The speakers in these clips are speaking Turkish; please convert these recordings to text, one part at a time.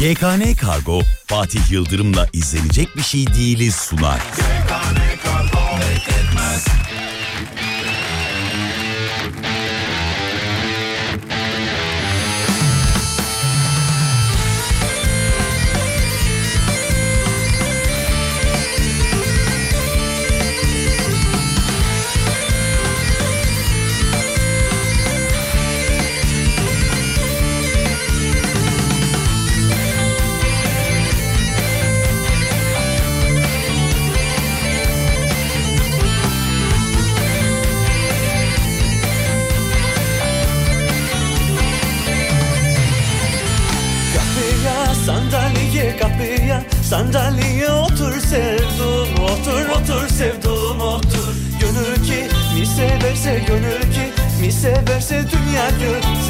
GKN Kargo Fatih Yıldırım'la izlenecek bir şey değiliz sunar.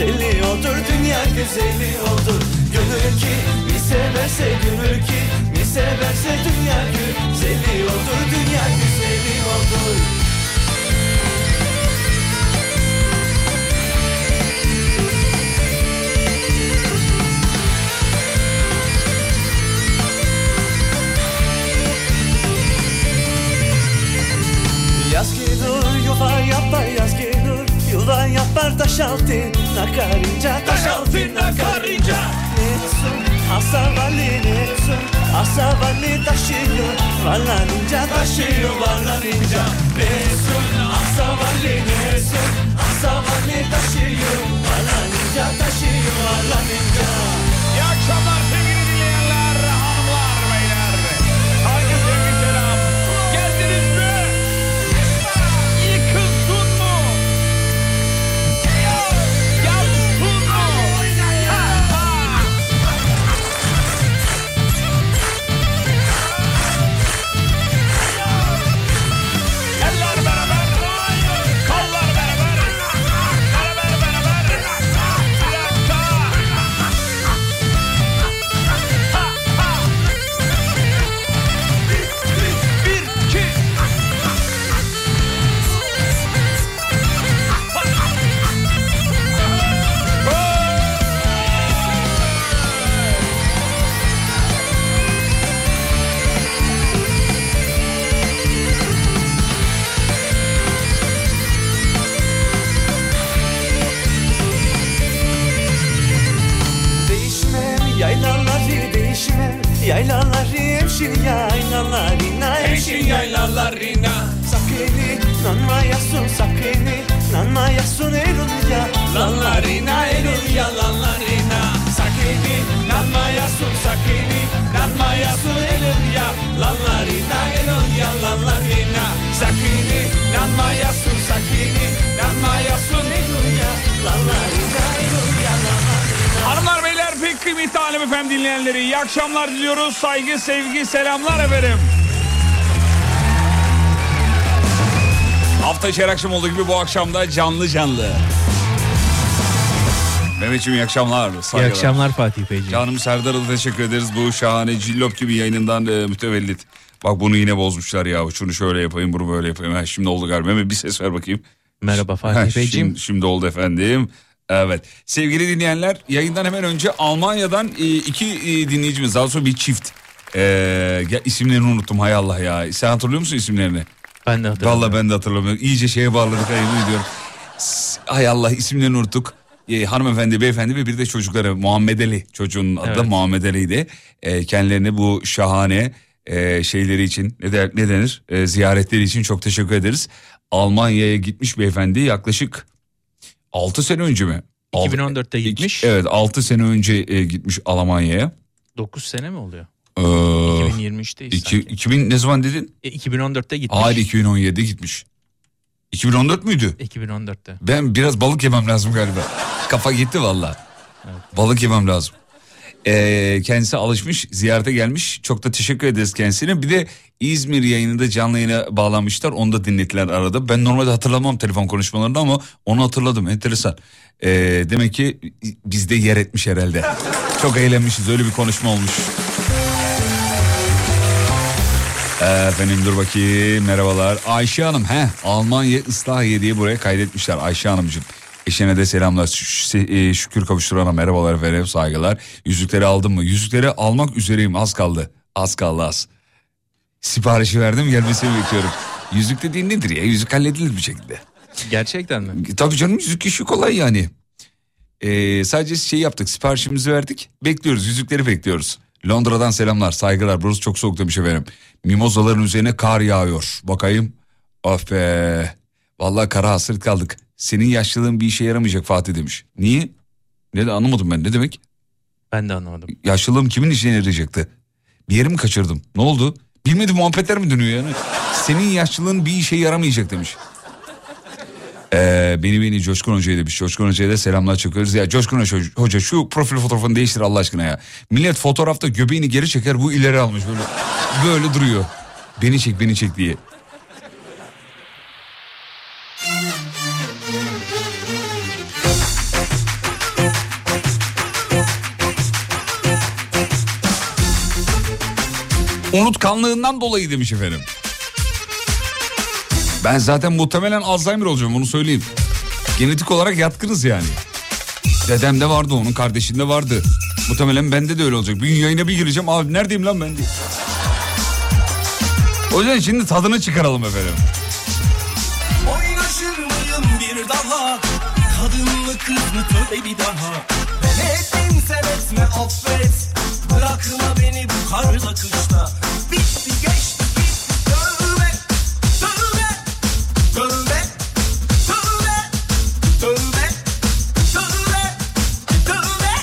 Güzeli odur dünya güzeli odur. Gönül ki mi severse gönül ki mi severse dünya güzeli odur dünya güzeli Yuva yapar taş altına karınca Taş altına karınca. Netsun asavalli netsun Asavalli taşıyor Varlanınca taşıyor varlanınca Netsun asavalli netsun Asavalli taşıyor Varlanınca taşıyor varlanınca İyi akşamlar dinleyenleri iyi akşamlar diliyoruz. Saygı, sevgi, selamlar efendim. Hafta içi her akşam olduğu gibi bu akşam da canlı canlı. Mehmetciğim iyi akşamlar. İyi saygılar. akşamlar Fatih Beyciğim. Canım Serdar'a da teşekkür ederiz bu şahane cillop gibi yayınından e, mütevellit. Bak bunu yine bozmuşlar ya. Şunu şöyle yapayım bunu böyle yapayım. Ha, şimdi oldu galiba. Mehmet bir ses ver bakayım. Merhaba Ha, Fatih Beyciğim. şimdi, şimdi oldu efendim. Evet. Sevgili dinleyenler yayından hemen önce Almanya'dan e, iki e, dinleyicimiz daha sonra bir çift. E, ya, isimlerini unuttum hay Allah ya. Sen hatırlıyor musun isimlerini? Ben de hatırlıyorum. Vallahi ben de hatırlamıyorum. İyice şeye bağladık yemin ediyorum. Hay Allah isimlerini unuttuk. E, hanımefendi, beyefendi ve bir de çocukları Muhammed Ali çocuğun adı da Evet. Muhammed Ali'ydi. E, kendilerine bu şahane e, şeyleri için ne, der, ne denir E, ziyaretleri için çok teşekkür ederiz. Almanya'ya gitmiş beyefendi yaklaşık 6 sene önce mi? Altı- 2014'te gitmiş. Evet 6 sene önce e, gitmiş Almanya'ya. 9 sene mi oluyor? Ee, 2023'teyiz iki- sanki. 2000 ne zaman dedin? E, 2014'te gitmiş. Hayır 2017'de gitmiş. 2014 müydü? 2014'te. Ben biraz balık yemem lazım galiba. Kafa gitti valla. Balık yemem lazım. Ee, kendisi alışmış ziyarete gelmiş. Çok da teşekkür ederiz kendisine. Bir de İzmir yayınında canlı yayına bağlanmışlar. Onu da dinlettiler arada. Ben normalde hatırlamam telefon konuşmalarını ama onu hatırladım. Enteresan. Ee, demek ki bizde yer etmiş herhalde. Çok eğlenmişiz. Öyle bir konuşma olmuş. Efendim dur bakayım merhabalar. Ayşe Hanım he Almanya Islahiye diye buraya kaydetmişler Ayşe Hanımcığım. Eşine de selamlar. E, şükür kavuşturana merhabalar efendim saygılar. Yüzükleri aldın mı? Yüzükleri almak üzereyim az kaldı. Az kaldı az. Siparişi verdim gelmesini bekliyorum. Yüzük dediğin nedir ya? Yüzük halledilir bir şekilde. Gerçekten mi? Tabii canım yüzük işi kolay yani. Ee, sadece şey yaptık siparişimizi verdik. Bekliyoruz yüzükleri bekliyoruz. Londra'dan selamlar saygılar burası çok soğuk demiş efendim. Mimozaların üzerine kar yağıyor. Bakayım. Of be. Vallahi kara hasret kaldık. Senin yaşlılığın bir işe yaramayacak Fatih demiş. Niye? Ne de anlamadım ben ne demek? Ben de anlamadım. Yaşlılığım kimin işine yarayacaktı? Bir yeri mi kaçırdım? Ne oldu? Bilmedi muhabbetler mi dönüyor yani? Senin yaşlılığın bir işe yaramayacak demiş. Ee, beni beni Coşkun Hoca'ya demiş. Coşkun Hoca'ya da selamlar çekiyoruz. Ya Coşkun Hoca, Hoca şu profil fotoğrafını değiştir Allah aşkına ya. Millet fotoğrafta göbeğini geri çeker bu ileri almış böyle. Böyle duruyor. Beni çek beni çek diye. Unutkanlığından dolayı demiş efendim. Ben zaten muhtemelen Alzheimer olacağım onu söyleyeyim. Genetik olarak yatkınız yani. Dedemde vardı onun kardeşinde vardı. Muhtemelen bende de öyle olacak. Bir gün yayına bir gireceğim abi neredeyim lan ben diye. O yüzden şimdi tadını çıkaralım efendim. Kadın mı kız mı tövbe bir daha. Ben ettim sen etme affet. Bırakma beni bu karda kışta Bitti geçti Tövbe Tövbe Tövbe Tövbe Tövbe Tövbe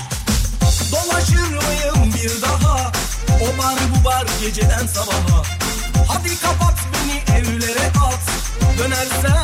Dolaşır mıyım bir daha? O bar bu bar geceden sabaha. Hadi kapat beni evlere at. Dönersem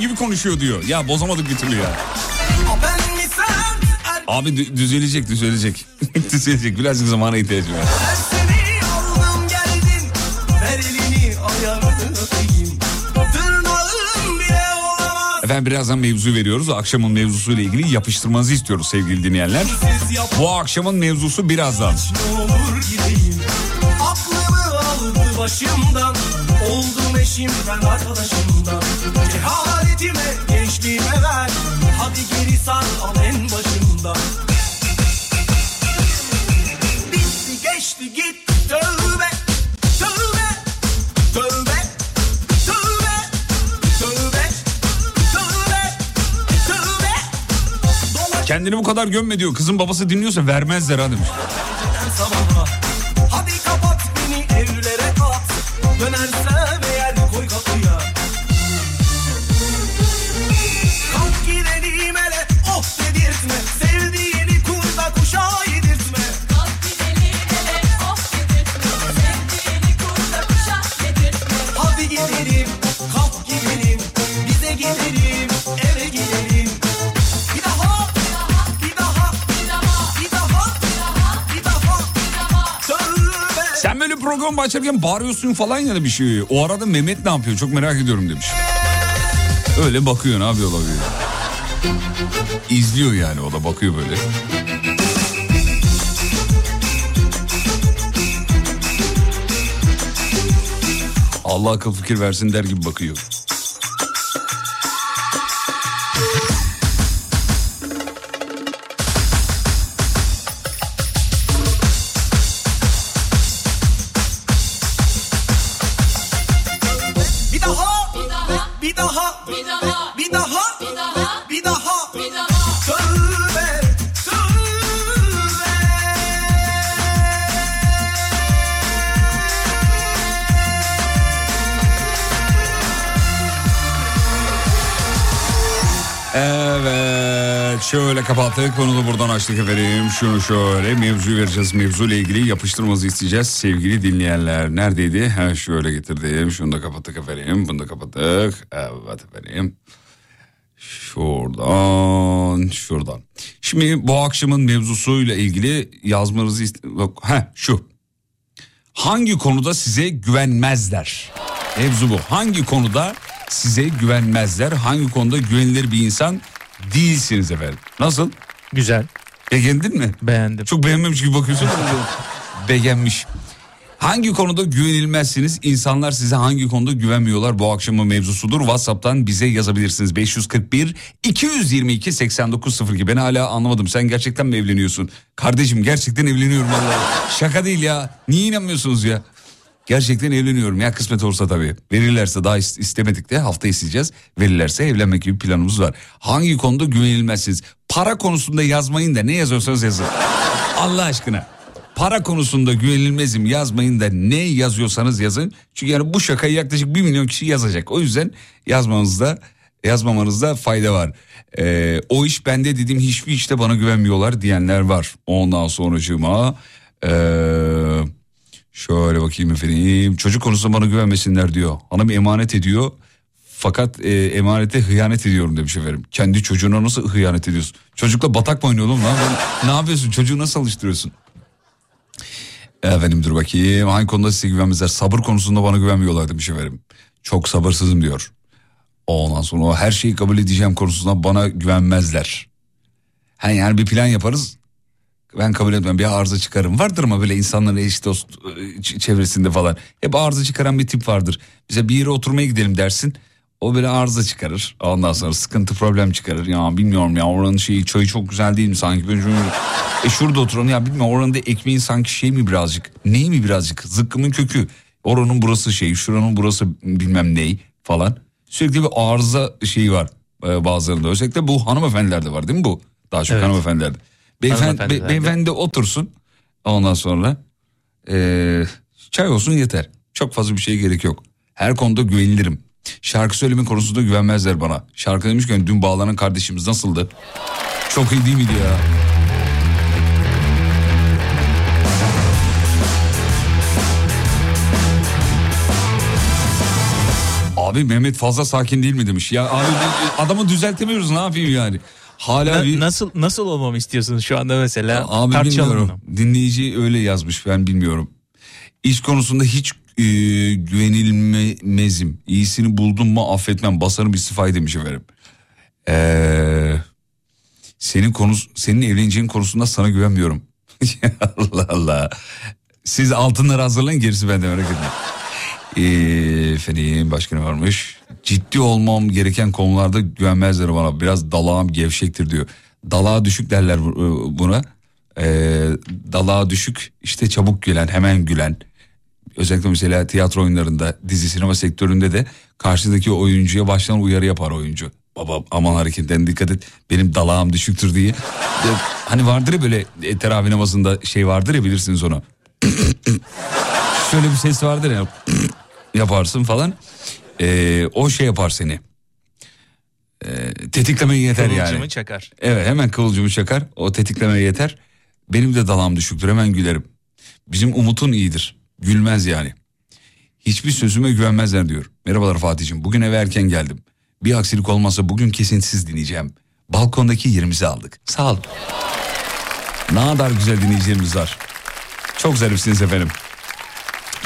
Gibi konuşuyor diyor. Ya bozamadık bir türlü ya. Abi dü- düzelecek düzelecek. düzelecek birazcık zamana ihtiyacım var. Efendim birazdan mevzu veriyoruz. Akşamın mevzusuyla ilgili yapıştırmanızı istiyoruz sevgili dinleyenler. Bu akşamın mevzusu birazdan. Aklımı aldı başımdan Oldum eşimden arkadaşımdan gençliğime ver Hadi geri sar al en başımdan Bitti geçti gitti tövbe Tövbe Tövbe Tövbe Tövbe Tövbe Tövbe Kendini bu kadar gömme diyor. Kızın babası dinliyorsa vermezler ha demiş. Program başlarken bağırıyorsun falan ya da bir şey. O arada Mehmet ne yapıyor çok merak ediyorum demiş. Öyle bakıyor ne yapıyor olabilir. İzliyor yani o da bakıyor böyle. Allah akıl fikir versin der gibi bakıyor. Kapattık da buradan açtık efendim. Şunu şöyle mevzu vereceğiz. Mevzu ile ilgili yapıştırmanızı isteyeceğiz sevgili dinleyenler. Neredeydi? Ha şöyle getirdim. Şunu da kapattık efendim. Bunu da kapattık. Evet efendim. Şuradan, şuradan. Şimdi bu akşamın mevzusuyla ilgili yazmanızı Heh şu. Hangi konuda size güvenmezler? Mevzu bu. Hangi konuda size güvenmezler? Hangi konuda güvenilir bir insan değilsiniz efendim? Nasıl? Güzel. Beğendin mi? Beğendim. Çok beğenmemiş gibi bakıyorsun. Beğenmiş. Hangi konuda güvenilmezsiniz? İnsanlar size hangi konuda güvenmiyorlar? Bu akşamın mevzusudur. WhatsApp'tan bize yazabilirsiniz. 541 222 8902. Ben hala anlamadım. Sen gerçekten mi evleniyorsun? Kardeşim gerçekten evleniyorum vallahi. Şaka değil ya. Niye inanmıyorsunuz ya? Gerçekten evleniyorum ya kısmet olursa tabii. Verirlerse daha is- istemedik de hafta isteyeceğiz. Verirlerse evlenmek gibi planımız var. Hangi konuda güvenilmezsiniz? Para konusunda yazmayın da ne yazıyorsanız yazın. Allah aşkına. Para konusunda güvenilmezim yazmayın da ne yazıyorsanız yazın. Çünkü yani bu şakayı yaklaşık 1 milyon kişi yazacak. O yüzden yazmanızda yazmamanızda fayda var. Ee, o iş bende dediğim hiçbir işte bana güvenmiyorlar diyenler var. Ondan sonracığıma ee, şöyle bakayım efendim. Çocuk konusunda bana güvenmesinler diyor. Hanım emanet ediyor. Fakat e, emanete hıyanet ediyorum demiş efendim. Kendi çocuğuna nasıl hıyanet ediyorsun? Çocukla batak mı oynuyor oğlum lan? ne yapıyorsun? Çocuğu nasıl alıştırıyorsun? Efendim dur bakayım. Hangi konuda size güvenmezler? Sabır konusunda bana güvenmiyorlar demiş efendim. Çok sabırsızım diyor. Ondan sonra her şeyi kabul edeceğim konusunda bana güvenmezler. Hani yani bir plan yaparız. Ben kabul etmem bir arıza çıkarım. Vardır ama böyle insanların eş dost e, çevresinde falan. Hep arıza çıkaran bir tip vardır. Bize bir yere oturmaya gidelim dersin. O böyle arıza çıkarır. Ondan sonra sıkıntı problem çıkarır. Ya bilmiyorum ya oranın şeyi çayı çok güzel değil mi sanki? Ben şöyle... E şurada oturalım ya bilmiyorum oranın da ekmeğin sanki şey mi birazcık? Ney mi birazcık? Zıkkımın kökü. Oranın burası şey şuranın burası bilmem ney falan. Sürekli bir arıza şeyi var e, bazılarında. Özellikle bu hanımefendilerde var değil mi bu? Daha çok Evet. hanımefendilerde. Beyefendi, be- beyefendi otursun. Ondan sonra e, çay olsun yeter. Çok fazla bir şeye gerek yok. Her konuda güvenilirim. Şarkı söyleme konusunda güvenmezler bana. Şarkı demişken dün bağlanan kardeşimiz nasıldı? Çok iyi değil miydi ya? Abi Mehmet fazla sakin değil mi demiş. Ya abi adamı düzeltemiyoruz ne yapayım yani. Hala Na- bir... nasıl nasıl olmamı istiyorsunuz şu anda mesela? Abi Tartışalım bilmiyorum. bunu. Dinleyici öyle yazmış ben bilmiyorum. İş konusunda hiç e, güvenilmezim. İyisini buldum mu affetmem. Basarım istifayı demiş efendim. Ee, senin konus senin evleneceğin konusunda sana güvenmiyorum. Allah Allah. Siz altınları hazırlayın gerisi bende merak etme. Ee, efendim başka ne varmış? Ciddi olmam gereken konularda güvenmezler bana. Biraz dalağım gevşektir diyor. Dalağa düşük derler bu- buna. Ee, dalağa düşük işte çabuk gülen hemen gülen. Özellikle mesela tiyatro oyunlarında dizi sinema sektöründe de karşıdaki oyuncuya baştan uyarı yapar oyuncu. Baba aman hareketlerine dikkat et benim dalağım düşüktür diye. Hani vardır ya böyle e, teravih namazında şey vardır ya bilirsiniz onu. Şöyle bir ses vardır ya yaparsın falan. Ee, o şey yapar seni. Ee, tetiklemeye yeter Kıvılcımı yani. çakar. Evet hemen kıvılcımı çakar. O tetiklemeye yeter. Benim de dalağım düşüktür hemen gülerim. Bizim Umut'un iyidir. Gülmez yani. Hiçbir sözüme güvenmezler diyor. Merhabalar Fatih'ciğim. Bugün eve erken geldim. Bir aksilik olmazsa bugün kesintisiz dinleyeceğim. Balkondaki yerimizi aldık. Sağ ol. Ne kadar güzel dinleyicilerimiz var. Çok zarifsiniz efendim.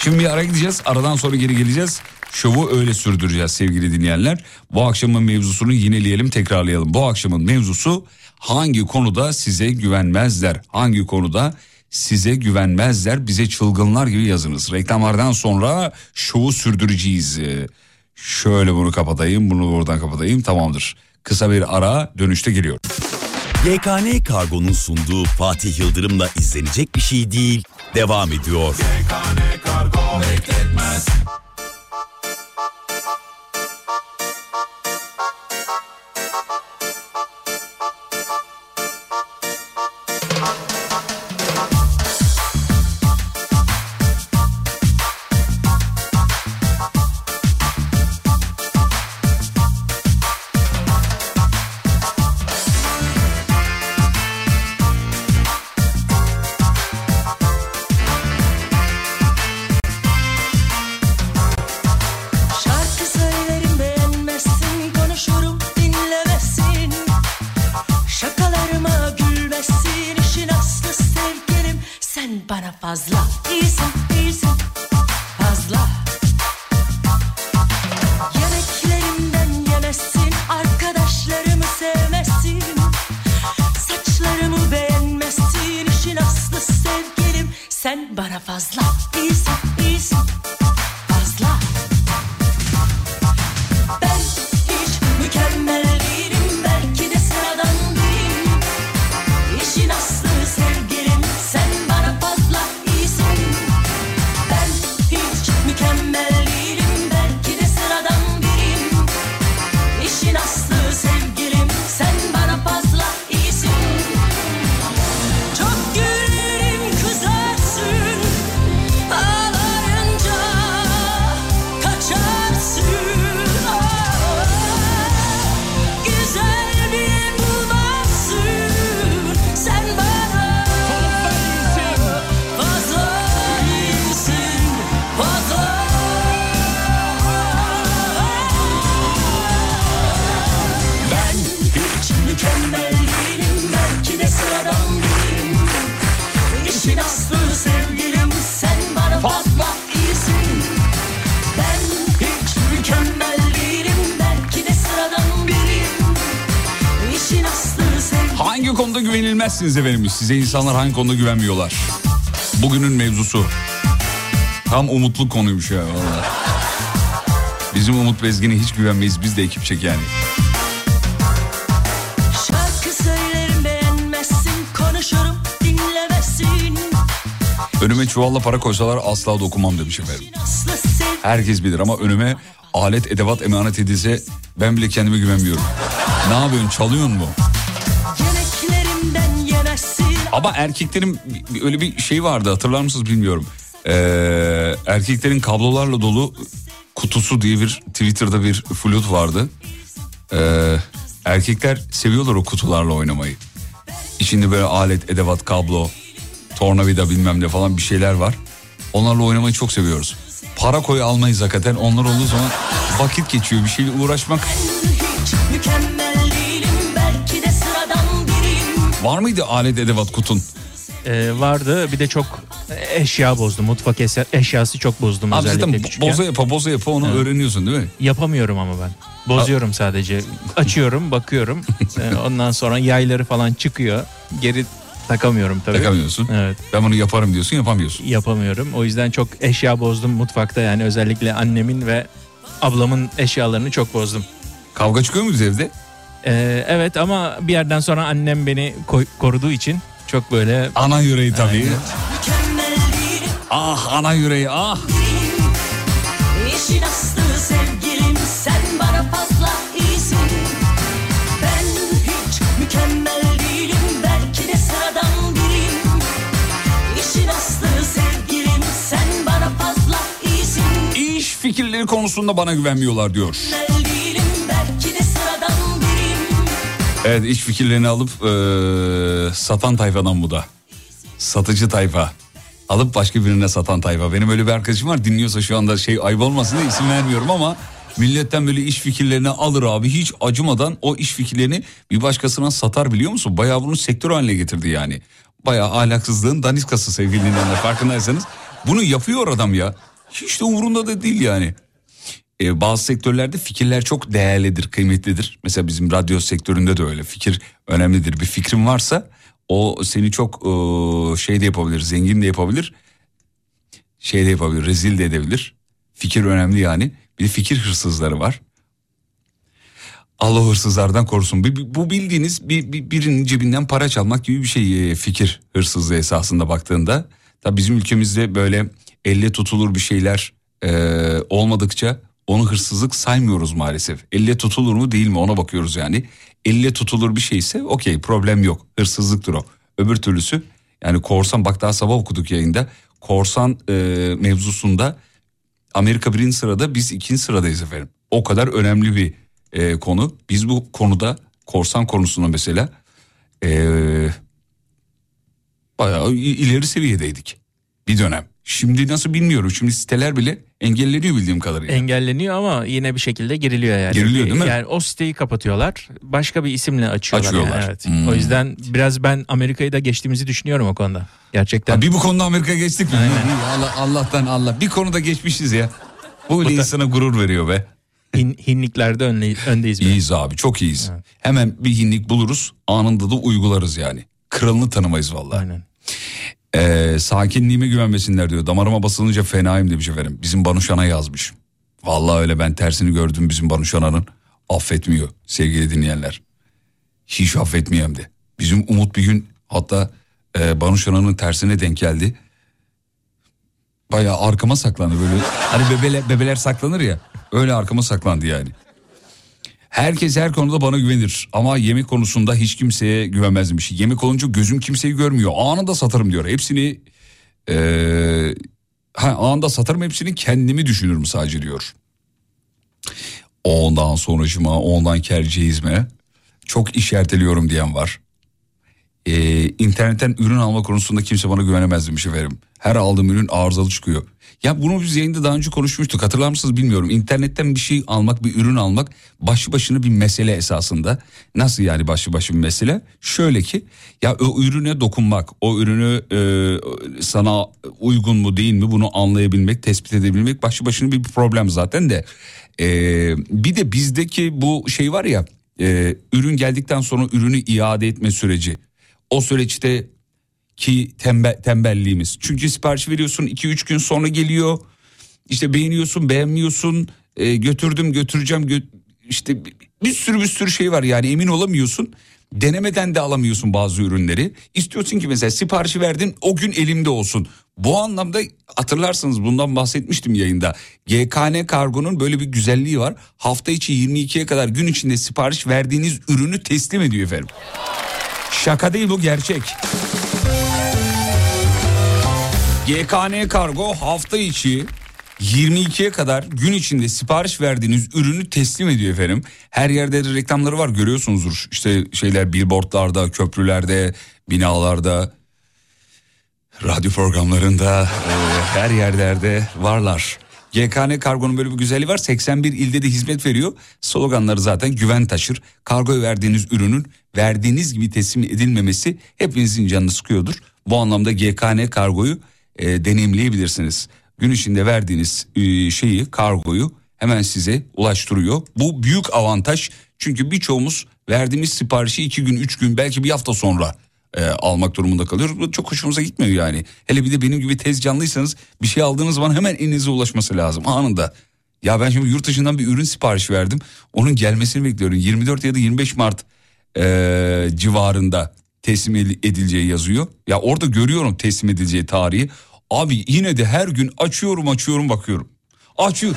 Şimdi bir ara gideceğiz. Aradan sonra geri geleceğiz. Şovu öyle sürdüreceğiz sevgili dinleyenler. Bu akşamın mevzusunu yineleyelim, tekrarlayalım. Bu akşamın mevzusu hangi konuda size güvenmezler? Hangi konuda size güvenmezler? Bize çılgınlar gibi yazınız. Reklamlardan sonra şovu sürdüreceğiz. Şöyle bunu kapatayım, bunu buradan kapatayım. Tamamdır. Kısa bir ara dönüşte geliyor. YKN Kargo'nun sunduğu Fatih Yıldırım'la izlenecek bir şey değil. Devam ediyor. YKN Kargo bekletmez güvenilmezsiniz efendim? Size insanlar hangi konuda güvenmiyorlar? Bugünün mevzusu. Tam umutluk konuymuş ya vallahi. Bizim Umut Bezgin'e hiç güvenmeyiz. Biz de ekip çek yani. Önüme çuvalla para koysalar asla dokunmam demiş efendim. Herkes bilir ama önüme alet edevat emanet edilse ben bile kendime güvenmiyorum. Ne yapıyorsun çalıyorsun mu? Ama erkeklerin öyle bir şey vardı hatırlar mısınız bilmiyorum. Ee, erkeklerin kablolarla dolu kutusu diye bir Twitter'da bir flüt vardı. Ee, erkekler seviyorlar o kutularla oynamayı. İçinde böyle alet, edevat, kablo, tornavida bilmem ne falan bir şeyler var. Onlarla oynamayı çok seviyoruz. Para koy almayız hakikaten. Onlar olduğu zaman vakit geçiyor. Bir şeyle uğraşmak. Mükemmel Var mıydı alet, edevat kutun? Ee, vardı bir de çok eşya bozdum. Mutfak eşya- eşyası çok bozdum Abi özellikle zaten küçükken. boza yapa boza yapa onu öğreniyorsun değil mi? Yapamıyorum ama ben. Bozuyorum sadece. Açıyorum, bakıyorum. Ee, Ondan sonra yayları falan çıkıyor. Geri takamıyorum tabii. Takamıyorsun. Evet, Ben bunu yaparım diyorsun yapamıyorsun. yapamıyorum. O yüzden çok eşya bozdum mutfakta yani özellikle annemin ve ablamın eşyalarını çok bozdum. Kavga çıkıyor muyuz evde? Ee, evet ama bir yerden sonra annem beni koy- koruduğu için çok böyle Ana yüreği tabii. Değilim Ah ana yüreği ah. İşin aslı sevgilim sen bana fazla iyisin Ben hiç mükemmel değilim belki de sıradan biriyim İşin aslı sevgilim sen bana fazla iyisin İş fikirleri konusunda bana güvenmiyorlar diyor. Mükemmel Evet iş fikirlerini alıp eee, satan tayfadan bu da. Satıcı tayfa. Alıp başka birine satan tayfa. Benim öyle bir arkadaşım var dinliyorsa şu anda şey ayıp olmasın diye isim vermiyorum ama milletten böyle iş fikirlerini alır abi hiç acımadan o iş fikirlerini bir başkasına satar biliyor musun? Bayağı bunu sektör haline getirdi yani. Bayağı ahlaksızlığın daniskası sevgili dinleyenler farkındaysanız. Bunu yapıyor adam ya. Hiç de umurunda da değil yani. Ee, bazı sektörlerde fikirler çok değerlidir, kıymetlidir. Mesela bizim radyo sektöründe de öyle. Fikir önemlidir. Bir fikrin varsa o seni çok e, şey de yapabilir, zengin de yapabilir. Şey de yapabilir, rezil de edebilir. Fikir önemli yani. Bir de fikir hırsızları var. Allah hırsızlardan korusun. Bu bildiğiniz bir, bir- birinin cebinden para çalmak gibi bir şey e, fikir hırsızlığı esasında baktığında. Tabii bizim ülkemizde böyle elle tutulur bir şeyler e, olmadıkça onu hırsızlık saymıyoruz maalesef. Elle tutulur mu değil mi ona bakıyoruz yani. Elle tutulur bir şeyse okey problem yok hırsızlıktır o. Öbür türlüsü yani korsan bak daha sabah okuduk yayında korsan e, mevzusunda Amerika birinci sırada biz ikinci sıradayız efendim. O kadar önemli bir e, konu. Biz bu konuda korsan konusunda mesela e, bayağı ileri seviyedeydik. Bir dönem. Şimdi nasıl bilmiyorum. Şimdi siteler bile engelleniyor bildiğim kadarıyla. Engelleniyor ama yine bir şekilde giriliyor yani. Giriliyor değil mi? Yani o siteyi kapatıyorlar. Başka bir isimle açıyorlar. yani, Açıyorlar. evet. Hmm. O yüzden biraz ben Amerika'yı da geçtiğimizi düşünüyorum o konuda. Gerçekten. Ha, bir bu konuda Amerika geçtik mi? Allah, Allah'tan Allah. Bir konuda geçmişiz ya. Bu bile Bu da- insana gurur veriyor be. Hin- hinliklerde önle, öndeyiz. biraz. İyiyiz abi çok iyiyiz. Hemen bir hinlik buluruz anında da uygularız yani. Kralını tanımayız vallahi. Aynen. Ee, sakinliğime güvenmesinler diyor. Damarıma basılınca fenayım demiş efendim. Bizim Banuşan'a yazmış. Vallahi öyle ben tersini gördüm bizim Banuşan'ın. Affetmiyor sevgili dinleyenler. Hiç affetmiyor de. Bizim Umut bir gün hatta e, Banuşan'ın tersine denk geldi. Bayağı arkama saklandı böyle. Hani bebeler, bebeler saklanır ya. Öyle arkama saklandı yani. Herkes her konuda bana güvenir ama yemek konusunda hiç kimseye güvenmezmiş. Yemek olunca gözüm kimseyi görmüyor. Anında satarım diyor. Hepsini eee ha, anında satarım hepsini kendimi düşünürüm sadece diyor. Ondan sonracıma ondan kerceğizme çok iş erteliyorum diyen var. Ee, internetten ürün alma konusunda kimse bana güvenemez demiş efendim. Her aldığım ürün arızalı çıkıyor. Ya bunu biz yayında daha önce konuşmuştuk hatırlar mısınız bilmiyorum. İnternetten bir şey almak bir ürün almak başlı başına bir mesele esasında. Nasıl yani başlı başına bir mesele? Şöyle ki ya o ürüne dokunmak o ürünü e, sana uygun mu değil mi bunu anlayabilmek tespit edebilmek başlı başına bir problem zaten de. E, bir de bizdeki bu şey var ya e, ürün geldikten sonra ürünü iade etme süreci. O süreçte ki tembe, tembelliğimiz. Çünkü sipariş veriyorsun 2-3 gün sonra geliyor. İşte beğeniyorsun beğenmiyorsun e, götürdüm götüreceğim gö- işte bir, sürü bir sürü şey var yani emin olamıyorsun. Denemeden de alamıyorsun bazı ürünleri. İstiyorsun ki mesela siparişi verdin o gün elimde olsun. Bu anlamda hatırlarsınız bundan bahsetmiştim yayında. GKN Kargo'nun böyle bir güzelliği var. Hafta içi 22'ye kadar gün içinde sipariş verdiğiniz ürünü teslim ediyor efendim. Şaka değil bu gerçek. GKN Kargo hafta içi 22'ye kadar gün içinde sipariş verdiğiniz ürünü teslim ediyor efendim. Her yerde de reklamları var görüyorsunuzdur. İşte şeyler billboardlarda, köprülerde, binalarda, radyo programlarında, e, her yerlerde varlar. GKN Kargo'nun böyle bir güzelliği var. 81 ilde de hizmet veriyor. Sloganları zaten güven taşır. Kargoya verdiğiniz ürünün verdiğiniz gibi teslim edilmemesi hepinizin canını sıkıyordur. Bu anlamda GKN Kargo'yu e, deneyimleyebilirsiniz. Gün içinde verdiğiniz e, şeyi, kargoyu hemen size ulaştırıyor. Bu büyük avantaj çünkü birçoğumuz verdiğimiz siparişi iki gün, üç gün belki bir hafta sonra e, almak durumunda kalıyoruz. Bu çok hoşumuza gitmiyor yani. Hele bir de benim gibi tez canlıysanız bir şey aldığınız zaman hemen elinize ulaşması lazım anında. Ya ben şimdi yurt dışından bir ürün siparişi verdim. Onun gelmesini bekliyorum. 24 ya da 25 Mart e, civarında teslim edileceği yazıyor. Ya orada görüyorum teslim edileceği tarihi. Abi yine de her gün açıyorum açıyorum bakıyorum. Açıyor.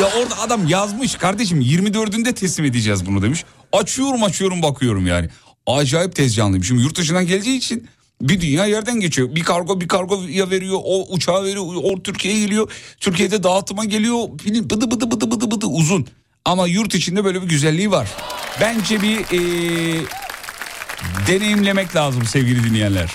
Ya orada adam yazmış kardeşim 24'ünde teslim edeceğiz bunu demiş. Açıyorum açıyorum bakıyorum yani. Acayip tez canlıyım. Şimdi yurt dışından geleceği için bir dünya yerden geçiyor. Bir kargo bir kargo ya veriyor o uçağa veriyor o Türkiye'ye geliyor. Türkiye'de dağıtıma geliyor. Bıdı bıdı bıdı bıdı bıdı uzun. Ama yurt içinde böyle bir güzelliği var. Bence bir ee, deneyimlemek lazım sevgili dinleyenler.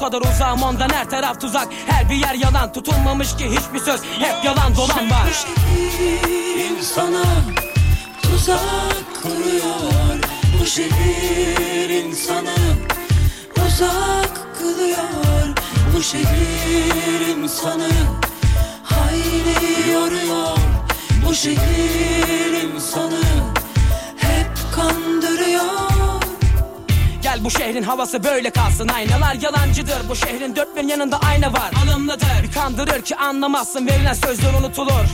Kadar uzağım Ondan her taraf tuzak. Her bir yer yalan tutulmamış ki hiçbir söz. Hep yalan havası böyle kalsın? Aynalar yalancıdır. Bu şehrin dört bir yanında ayna var. Alımlıdır. Bir kandırır ki anlamazsın. Verilen sözler unutulur.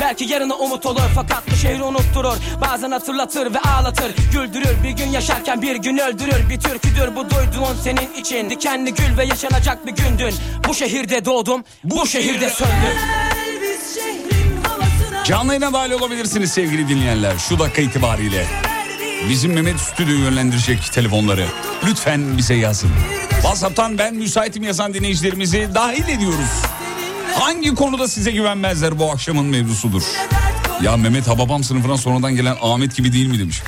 Belki yarına umut olur. Fakat bu şehri unutturur. Bazen hatırlatır ve ağlatır. Güldürür. Bir gün yaşarken bir gün öldürür. Bir türküdür. Bu duyduğun senin için Dikenli gül ve yaşanacak bir gündün. Bu şehirde doğdum. Bu şehirde söndüm. Canlı yayına dahil olabilirsiniz sevgili dinleyenler. Şu dakika itibariyle. Bizim Mehmet Stüdyo yönlendirecek telefonları. Lütfen bize yazın. WhatsApp'tan ben müsaitim yazan dinleyicilerimizi dahil ediyoruz. Hangi konuda size güvenmezler bu akşamın mevzusudur. Ya Mehmet Hababam sınıfına sonradan gelen Ahmet gibi değil mi demiş.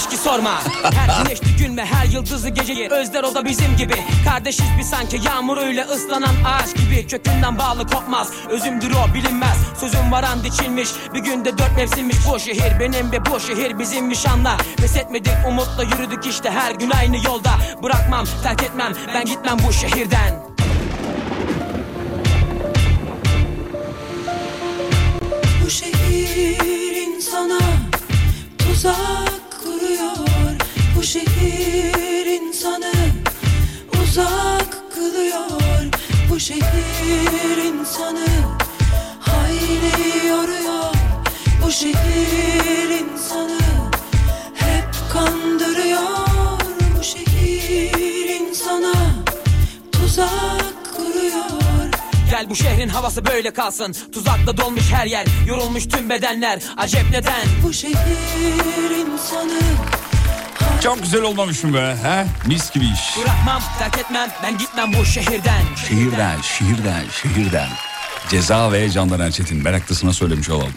Ki sorma. Her güneşli gün ve her yıldızlı geceyi Özler o da bizim gibi. Kardeşiz bir sanki yağmuruyla ıslanan ağaç gibi. Kökünden bağlı kopmaz Özümdür o bilinmez. Sözüm varan diçilmiş Bir günde dört mevsimmiş. Bu şehir Benim ve bu şehir bizimmiş anla. Pes etmedik umutla yürüdük işte her gün aynı yolda. Bırakmam terk etmem ben gitmem bu şehirden. Bu şehir insana tuzak Bu şehir insanı uzak kılıyor. Bu şehir insanı hayli yoruyor. Bu şehir insanı hep kandırıyor. Bu şehir insana tuzak kuruyor. Gel bu şehrin havası böyle kalsın. Tuzakla dolmuş her yer Yorulmuş tüm bedenler. Acep neden? Bu şehir insanı Çok güzel olmamış mı be? He? Mis gibi iş. Bırakmam terk etmem ben gitmem bu şehirden Şehirden, şehirden, şehirden. Ceza ve Candan Erçetin meraklısına söylemiş olalım.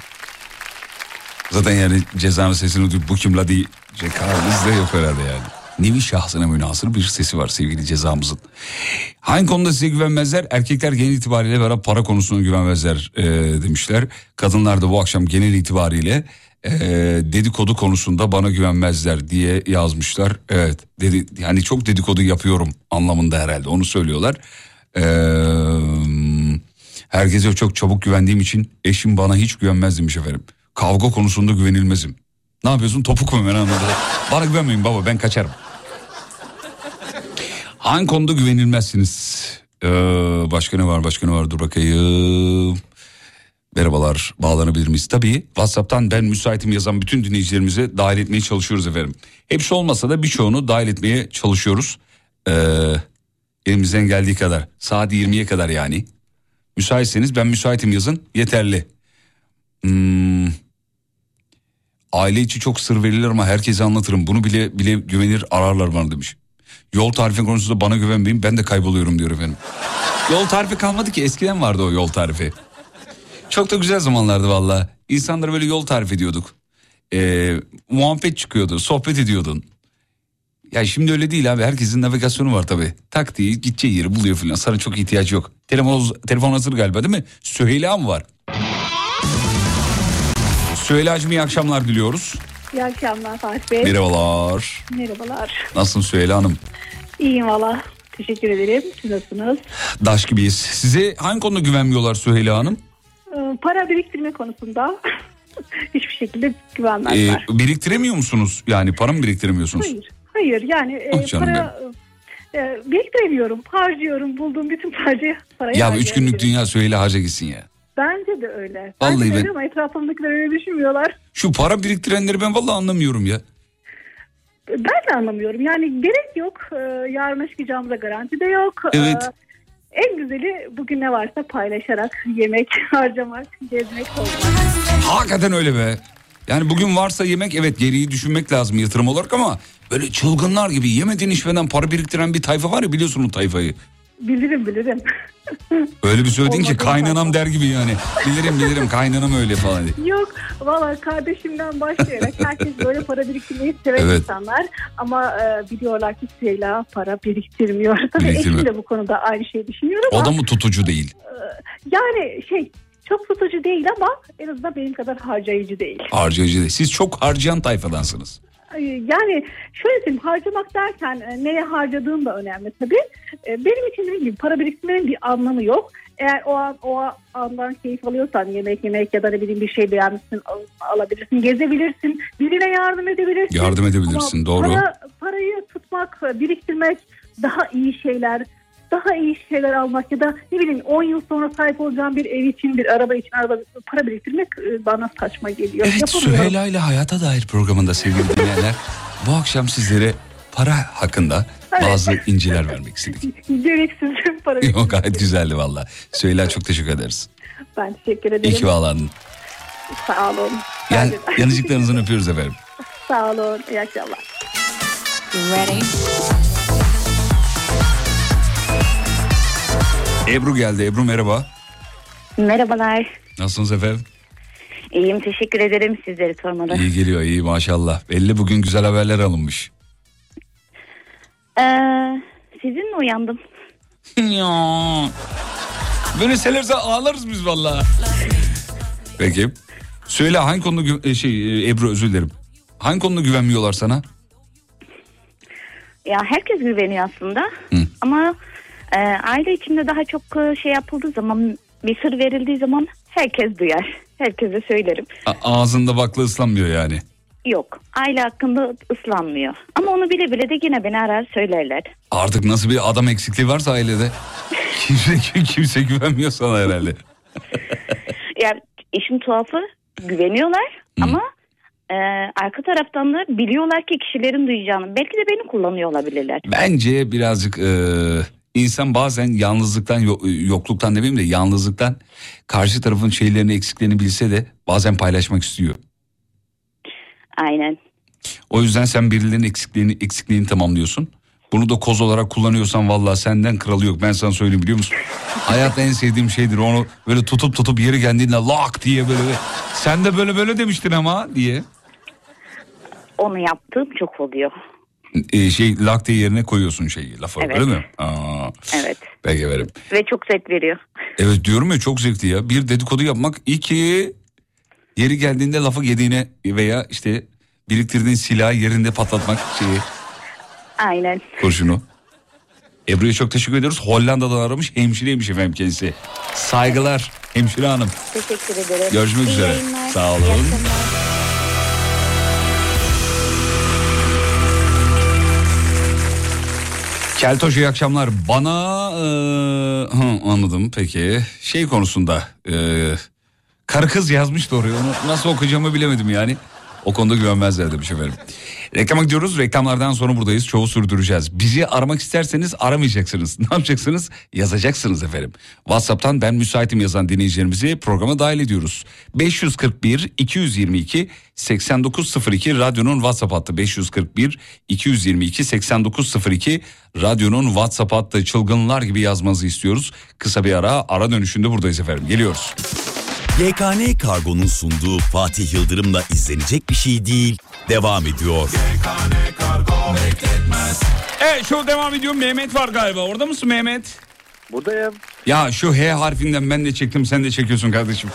Zaten yani cezanın sesini duyup bu kim la diye kalbimizde yok herhalde yani. Nevi şahsına münasır bir sesi var sevgili cezamızın. Hangi konuda size güvenmezler? Erkekler genel itibariyle beraber para konusuna güvenmezler e, demişler. Kadınlar da bu akşam genel itibariyle e, dedikodu konusunda bana güvenmezler diye yazmışlar. Evet dedi, yani çok dedikodu yapıyorum anlamında herhalde onu söylüyorlar. Eee... Herkese çok çabuk güvendiğim için eşim bana hiç güvenmez demiş efendim. Kavga konusunda güvenilmezim. Ne yapıyorsun topuk mu ben anladım. Bana güvenmeyin baba ben kaçarım. Hangi konuda güvenilmezsiniz? Ee, başka ne var başka ne var dur bakayım. Merhabalar bağlanabilir miyiz? Tabii WhatsApp'tan ben müsaitim yazan bütün dinleyicilerimize dahil etmeye çalışıyoruz efendim. Hepsi olmasa da birçoğunu dahil etmeye çalışıyoruz. Ee, elimizden geldiği kadar saat 20'ye kadar yani. Müsaitseniz ben müsaitim yazın yeterli. Hmm, aile içi çok sır verilir ama herkese anlatırım. Bunu bile bile güvenir ararlar bana demiş. Yol tarifi konusunda bana güvenmeyin ben de kayboluyorum diyor efendim. Yol tarifi kalmadı ki eskiden vardı o yol tarifi. Çok da güzel zamanlardı valla. İnsanlara böyle yol tarif ediyorduk. Ee, muhabbet çıkıyordu sohbet ediyordun. Ya şimdi öyle değil abi herkesin navigasyonu var tabi. Tak diye gideceği yeri buluyor falan sana çok ihtiyaç yok. Telefon, telefon hazır galiba değil mi? Süheyla mı var? Süheyla'cığım iyi akşamlar diliyoruz. İyi akşamlar Fatih Bey. Merhabalar. Merhabalar. Nasılsın Süheyla Hanım? İyiyim valla. Teşekkür ederim. Siz nasılsınız? Daş gibiyiz. Size hangi konuda güvenmiyorlar Süheyla Hanım? Ee, para biriktirme konusunda hiçbir şekilde Ee, güvenmezler. biriktiremiyor musunuz? Yani para mı biriktiremiyorsunuz? Hayır. Hayır yani e, Ah para e, biriktiremiyorum. Harcıyorum. Bulduğum bütün parayı parayı Ya üç günlük dünya Süheyla harca gitsin ya. Bence de öyle. Vallahi Bence de ben- öyle ama etrafımdakiler öyle düşünmüyorlar. Şu para biriktirenleri ben vallahi anlamıyorum ya. Ben de anlamıyorum. Yani gerek yok. Ee, yarına çıkacağımıza garanti de yok. Evet. En güzeli bugün ne varsa paylaşarak yemek harcamak, gezmek olmak. Hakikaten öyle be. Yani bugün varsa yemek evet geriyi düşünmek lazım yatırım olarak ama böyle çılgınlar gibi yemeden içmeden para biriktiren bir tayfa var ya biliyorsun o tayfayı. Bilirim bilirim. Öyle bir söyledin ki Olmadı kaynanam der gibi yani. Bilirim bilirim kaynanam öyle falan. diye. Yok valla kardeşimden başlayarak herkes böyle para biriktirmeyi seven Evet. insanlar. Ama e, biliyorlar ki Süheyla para biriktirmiyor. Tabii Biriktirmiyor. eşim de bu konuda aynı şeyi düşünüyor ama O da mı tutucu değil? yani şey çok tutucu değil ama en azından benim kadar harcayıcı değil. Harcayıcı değil. Siz çok harcayan tayfadansınız. Ay, Yani şöyle söyleyeyim harcamak derken e, neye harcadığın da önemli tabii. E, Benim için dediğim gibi para biriktirmenin bir anlamı yok. Eğer o an o andan keyif alıyorsan yemek yemek ya da ne bileyim bir şey beğenmişsin al- alabilirsin, gezebilirsin, birine yardım edebilirsin. Yardım edebilirsin, Ama doğru. Para, parayı tutmak, biriktirmek daha iyi şeyler, daha iyi şeyler almak ya da ne bileyim 10 yıl sonra sahip olacağım bir ev için, bir araba için araba, para biriktirmek e, bana saçma geliyor. Evet. Süheyla ile Hayata Dair programında sevgili dinleyenler bu akşam sizlere para hakkında bazı inciler vermek istedik. Gereksiz para Yok gayet güzeldi valla. Süheyla çok teşekkür ederiz. Ben teşekkür ederim. İyi ki bağlandın. Sağ olun. Yan, Ben de- yanıcıklarınızdan öpüyoruz efendim. Sağ olun. İyi akşamlar. Ebru geldi. Ebru merhaba. Merhabalar. Nasılsınız efendim? İyiyim teşekkür ederim sizleri sormalı. İyi geliyor iyi maşallah. Belli bugün güzel haberler alınmış. Ee, sizinle uyandım. ya. Böyle selerse ağlarız biz valla. Peki. Söyle hangi konuda gü- e, şey e, Ebru özür dilerim. Hangi konuda güvenmiyorlar sana? Ya herkes güveniyor aslında. Ama e, aile içinde daha çok e, şey yapıldığı zaman bir sır verildiği zaman herkes duyar. Herkese söylerim. A- ağzında bakla ıslanmıyor yani. Yok aile hakkında ıslanmıyor. Ama onu bile bile de yine beni arar söylerler. Artık nasıl bir adam eksikliği varsa ailede. Kimse, kimse güvenmiyor sana herhalde. Ya işin tuhafı güveniyorlar ama e, arka taraftan da biliyorlar ki kişilerin duyacağını. Belki de beni kullanıyor olabilirler. Bence birazcık e, insan bazen yalnızlıktan yo- yokluktan demeyeyim de yalnızlıktan karşı tarafın şeylerini eksiklerini bilse de bazen paylaşmak istiyor. Aynen. O yüzden sen birilerinin eksikliğini eksikliğini tamamlıyorsun. Bunu da koz olarak kullanıyorsan vallahi senden kralı yok ben sana söyleyeyim biliyor musun? Hayatta en sevdiğim şeydir onu böyle tutup tutup yeri geldiğinde lak diye böyle sen de böyle böyle demiştin ama diye Onu yaptığım çok oluyor. E, şey lak diye yerine koyuyorsun şeyi lafı Evet. öyle mi? Aa, Evet. peki verim. Ve çok zevk veriyor. Evet diyorum ya çok zevkli ya. Bir dedikodu yapmak iki yeri geldiğinde lafı yediğine veya işte biriktirdiğin silahı yerinde patlatmak şeyi Aynen. kurşunu. Ebru'ya çok teşekkür ediyoruz. Hollanda'dan aramış hemşireymiş efendim kendisi. Saygılar hemşire hanım. Teşekkür ederim. Görüşmek İyi üzere. yayınlar. Sağ İyi olun. akşamlar. Keltoş iyi akşamlar. Bana eee, hı, anladım peki. Şey konusunda eee karı kız yazmıştı oraya. Onu nasıl okuyacağımı bilemedim yani. O konuda güvenmezler demiş efendim. Reklama gidiyoruz. Reklamlardan sonra buradayız. Çoğu sürdüreceğiz. Bizi aramak isterseniz aramayacaksınız. Ne yapacaksınız? Yazacaksınız efendim. WhatsApp'tan ben müsaitim yazan dinleyicilerimizi programa dahil ediyoruz. 541 222 8902 radyonun WhatsApp hattı 541 222 8902 radyonun WhatsApp hattı çılgınlar gibi yazmanızı istiyoruz. Kısa bir ara ara dönüşünde buradayız efendim. Geliyoruz. YKN Kargo'nun sunduğu Fatih Yıldırım'la izlenecek bir şey değil. Devam ediyor. Evet şu devam ediyor. Mehmet var galiba. Orada mısın Mehmet? Buradayım. Ya şu H harfinden ben de çektim sen de çekiyorsun kardeşim.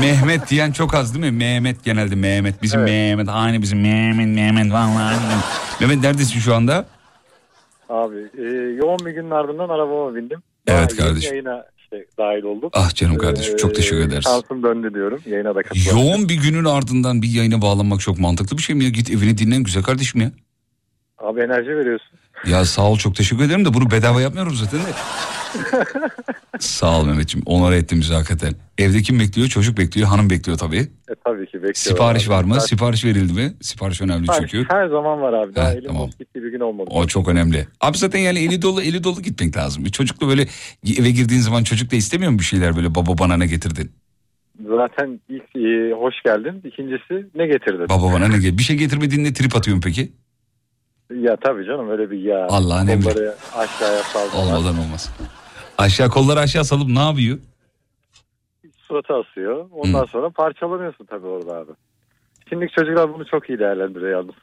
Mehmet diyen çok az değil mi? Mehmet genelde Mehmet. Bizim Evet. Mehmet aynı bizim Mehmet Mehmet vallahi. Mehmet neredesin şu anda? Abi e, yoğun bir günün ardından arabama bindim. Evet Daha kardeşim. Yayına işte dahil oldum. Ah canım kardeşim çok Ee, teşekkür ederiz. Şansım döndü diyorum. Yayına da katıldım. Yoğun bir günün ardından bir yayına bağlanmak çok mantıklı bir şey mi ya? Git evini dinlen güzel kardeşim ya. Abi enerji veriyorsun. Ya sağ ol çok teşekkür ederim de bunu bedava yapmıyorum zaten de. sağ ol Mehmetciğim onlara ettim bizi hakikaten. Evde kim bekliyor? Çocuk bekliyor, hanım bekliyor tabii. E, tabii ki bekliyorum. Sipariş abi. var mı? Zaten- Sipariş verildi mi? Sipariş önemli Sipariş çünkü. Her zaman var abi. Daha elim tamam. gittiği bir gün olmadı. O çok önemli. Abi zaten yani eli dolu eli dolu gitmek lazım. Bir çocukla böyle eve girdiğin zaman çocuk da istemiyor mu bir şeyler böyle baba bana ne getirdin? Zaten ilk e, hoş geldin. İkincisi ne getirdin? Baba bana ne ge- Bir şey getirmediğinde trip atıyorum peki? Ya tabii canım öyle bir ya. Allah'ın emri. Kolları aşağıya saldırmak. Olmadan olmaz. Aşağı kolları aşağı salıp ne yapıyor? Suratı asıyor. Ondan sonra parçalanıyorsun tabii orada abi. Şimdiki çocuklar bunu çok iyi değerlendiriyor yalnız.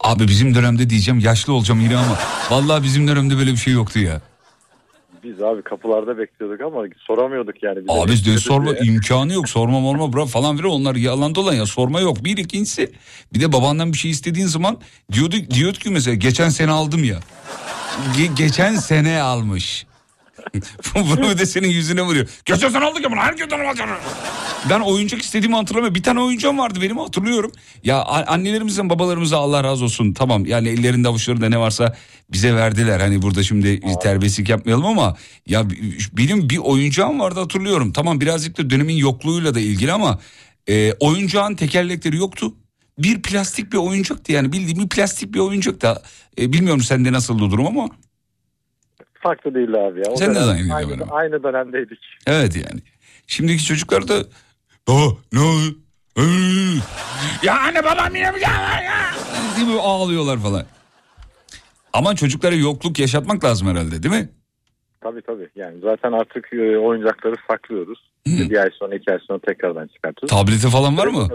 Abi bizim dönemde diyeceğim yaşlı olacağım yine ama vallahi bizim dönemde böyle bir şey yoktu ya. Biz abi kapılarda bekliyorduk ama soramıyorduk yani. Bize Abi de sorma diye. imkanı yok sorma morma bra falan filan onlar yalan dolan ya sorma yok. Bir ikincisi bir de babandan bir şey istediğin zaman diyordu, diyordu ki mesela geçen sene aldım ya. Ge- geçen sene almış. Bunu bir de senin yüzüne vuruyor. Sene aldık ya bunu herkesten alacağım. Ben oyuncak istediğimi hatırlamıyorum. Bir tane oyuncağım vardı benim hatırlıyorum. Ya annelerimizden babalarımıza Allah razı olsun. Tamam yani ellerinde avuçlarında ne varsa bize verdiler. Hani burada şimdi terbiyesizlik yapmayalım ama ya benim bir oyuncağım vardı hatırlıyorum. Tamam birazcık da dönemin yokluğuyla da ilgili ama e, oyuncağın tekerlekleri yoktu. Bir plastik bir oyuncaktı yani bildiğim bir plastik bir oyuncak da. E, bilmiyorum sende nasıl durum ama. Farklı değildi abi ya. O Sen de aynı, benim. aynı dönemdeydik. Evet yani. Şimdiki çocuklar da baba ne? Ee, Ya anne babam yine var ya. Değil mi? Ağlıyorlar falan. Ama çocuklara yokluk yaşatmak lazım herhalde değil mi? Tabii tabii. Yani zaten artık e, oyuncakları saklıyoruz. İşte bir ay sonra iki ay sonra tekrardan çıkartıyoruz. Tableti falan var mı?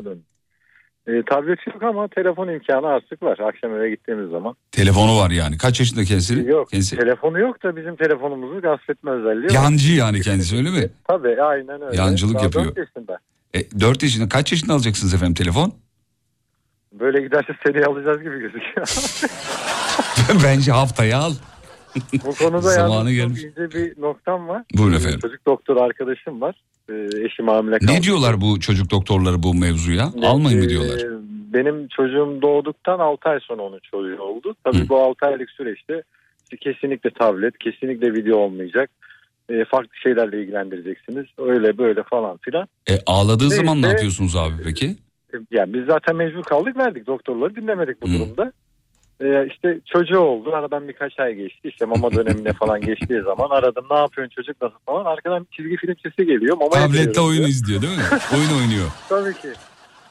E, tablet yok ama telefon imkanı artık var. Akşam eve gittiğimiz zaman. Telefonu var yani. Kaç yaşında kendisi? Yok. Kendisi. Telefonu yok da bizim telefonumuzu gasp etme özelliği var. Yancı yani kendisi öyle mi? Tabii aynen öyle. Yancılık Daha yapıyor. dört yaşında. E, 4 yaşında kaç yaşında alacaksınız efendim telefon? Böyle giderse seni alacağız gibi gözüküyor. Bence haftaya al. Bu konuda Zamanı yalnız gelmiş. çok ince bir noktam var. Buyurun Ee, efendim. Çocuk doktor arkadaşım var. Ee, eşim hamile kaldı. Ne diyorlar bu çocuk doktorları bu mevzuya? Almayın mı Ee, diyorlar? Benim çocuğum doğduktan 6 ay sonra onun çocuğu oldu. Tabii bu 6 aylık süreçte kesinlikle tablet, kesinlikle video olmayacak. Ee, farklı şeylerle ilgilendireceksiniz. Öyle böyle falan filan. E, ağladığı Neyse. zaman ne yapıyorsunuz abi peki? Ee, Yani biz zaten mecbur kaldık verdik doktorları dinlemedik bu durumda. Ee, işte çocuğu oldu aradan birkaç ay geçti işte mama dönemine falan geçtiği zaman aradım ne yapıyorsun çocuk nasıl falan arkadan çizgi film sesi geliyor. Mama Tablette oyun diyor. izliyor değil mi? oyun oynuyor. Tabii ki.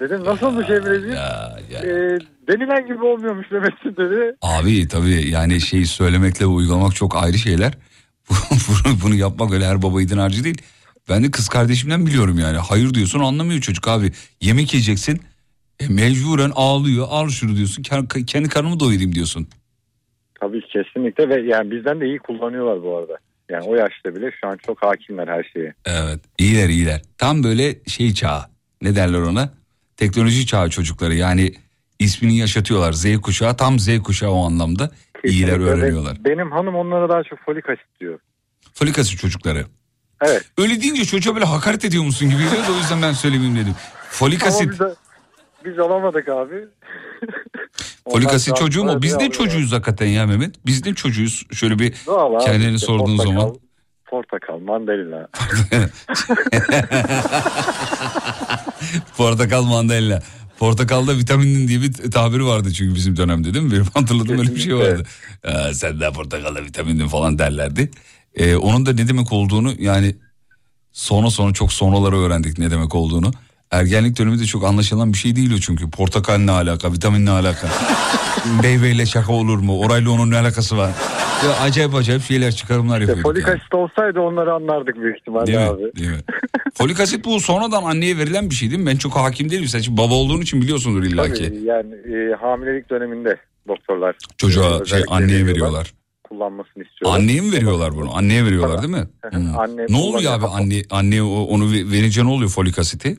Dedim nasıl bu şey Brezilya? Ee, denilen gibi olmuyormuş Mehmet'in dedi. Abi tabii yani şeyi söylemekle uygulamak çok ayrı şeyler. bunu, bunu yapmak öyle her baba yiğidin harcı değil. Ben de kız kardeşimden biliyorum yani. Hayır diyorsun anlamıyor çocuk abi. Yemek yiyeceksin. E, mecburen ağlıyor. Al şunu diyorsun. Kendi, karnımı doyurayım diyorsun. Tabii kesinlikle ve yani bizden de iyi kullanıyorlar bu arada. Yani o yaşta bile şu an çok hakimler her şeye. Evet iyiler iyiler. Tam böyle şey çağı. Ne derler ona? Teknoloji çağı çocukları. Yani ismini yaşatıyorlar. Z kuşağı tam Z kuşağı o anlamda. İyiler Kesinlikle. öğreniyorlar. Ve Benim hanım onlara daha çok folik asit diyor. Folik asit çocukları. Evet. Öyle deyince çocuğa böyle hakaret ediyor musun gibi geliyor da o yüzden ben söylemeyeyim dedim. Folik Ama asit. de- biz alamadık abi. Sonra çocuğu mu? Biz de çocuğuyuz hakikaten ya Mehmet. Biz de çocuğuyuz. Şöyle bir abi, kendilerini işte sorduğun portakal, zaman. Portakal, mandalina. Portakal mandalina. Portakalda vitamin diye bir tabiri vardı çünkü bizim dönemde değil mi? Benim hatırladığım öyle bir şey vardı. Ee, sen de portakalda vitamindin falan derlerdi. Ee, onun da ne demek olduğunu yani sonra sonra çok sonraları öğrendik ne demek olduğunu. Ergenlik döneminde çok anlaşılan bir şey değil o çünkü. Portakal ne alaka, vitamin ne alaka? Beybeyle şaka olur mu? Orayla onun ne alakası var? Ya acayip acayip şeyler çıkarımlar İşte yapıyorduk folik yani. asit olsaydı onları anlardık büyük ihtimalle Değil mi? abi. Değil mi? Folik asit bu sonradan anneye verilen bir şey değil mi? Ben çok hakim değilim. Sen şimdi baba olduğun için biliyorsundur illaki. Tabii yani e, hamilelik döneminde doktorlar Çocuğa şey anneye veriyorlar. Kullanmasını istiyorlar. Anneye mi veriyorlar bunu? Anneye veriyorlar değil mi? Anne Ne oluyor abi anne anne onu ve- verince ne oluyor folik asiti?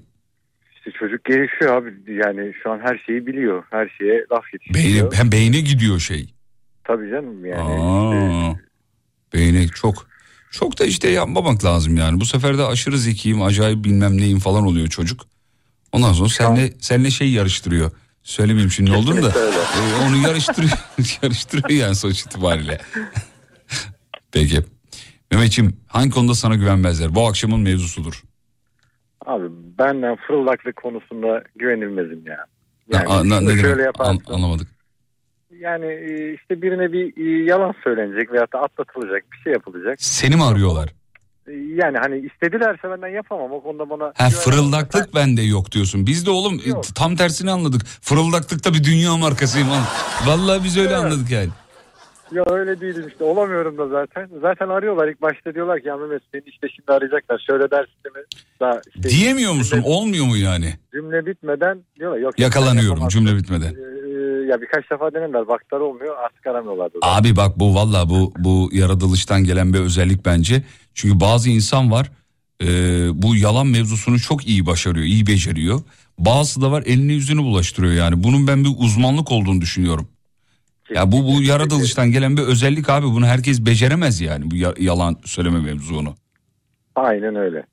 İşte çocuk gelişiyor abi. Yani şu an her şeyi biliyor. Her şeye laf yetiştiriyor. hem beyne gidiyor şey. Tabii canım yani. Aa, beyne çok çok da işte yapmamak lazım yani. Bu sefer de aşırı zekiyim, acayip bilmem neyim falan oluyor çocuk. Ondan sonra senle senle şey yarıştırıyor. Söylemeyeyim şimdi ne olduğunu da. Ee, onu yarıştırıyor, yarıştırıyor yani sonuç itibariyle. Peki. Mehmetciğim hangi konuda sana güvenmezler? Bu akşamın mevzusudur. Abi benden fırıldaklık konusunda güvenilmezim ya. Yani Ha, na- ne şöyle yaparsın. An- anlamadık. Yani e, işte birine bir e, yalan söylenecek veyahut da atlatılacak bir şey yapılacak. Seni mi arıyorlar? E, Yani hani istedilerse benden yapamam o konuda bana. Ha fırıldaklık bende yok diyorsun. Biz de oğlum Yok. tam tersini anladık. Fırıldaklıkta bir dünya markasıyım. Vallahi biz öyle Evet. anladık yani. Ya öyle değilim işte olamıyorum da zaten. Zaten arıyorlar ilk başta diyorlar ki ya Mehmet seni işte şimdi arayacaklar. Şöyle dersin mi? Daha işte Diyemiyor musun? Cümle, Olmuyor mu yani? cümle bitmeden diyorlar yok. Yakalanıyorum cümle bitmeden. Ee, ya birkaç defa denediler baktılar olmuyor artık aramıyorlar. da. Abi bak bu valla bu bu yaratılıştan gelen bir özellik bence. Çünkü bazı insan var e, bu yalan mevzusunu çok iyi başarıyor, iyi beceriyor. Bazısı da var elini yüzünü bulaştırıyor yani. Bunun ben bir uzmanlık olduğunu düşünüyorum. Ya bu bu yaratılıştan gelen bir özellik abi. Bunu herkes beceremez yani bu ya- yalan söyleme mevzunu. Aynen öyle.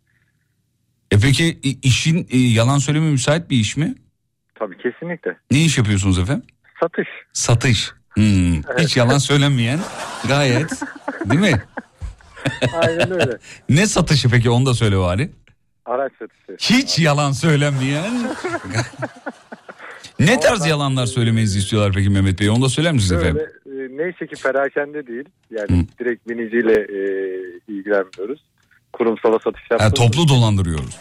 E peki işin e, yalan söyleme müsait bir iş mi? Tabii kesinlikle. Ne iş yapıyorsunuz efendim? Satış. Satış. Hmm, Hiç yalan söylemeyen gayet değil mi? Aynen öyle. Ne satışı peki onu da söyle bari. Araç satışı. Hiç yalan söylemeyen. ne tarz yalanlar söylemenizi istiyorlar peki Mehmet Bey? Onu da söyler misiniz Böyle, efendim? e, neyse ki perakende değil. Yani direkt biniciyle e, ilgilenmiyoruz. Kurumsala satış yapıyoruz. toplu dolandırıyoruz.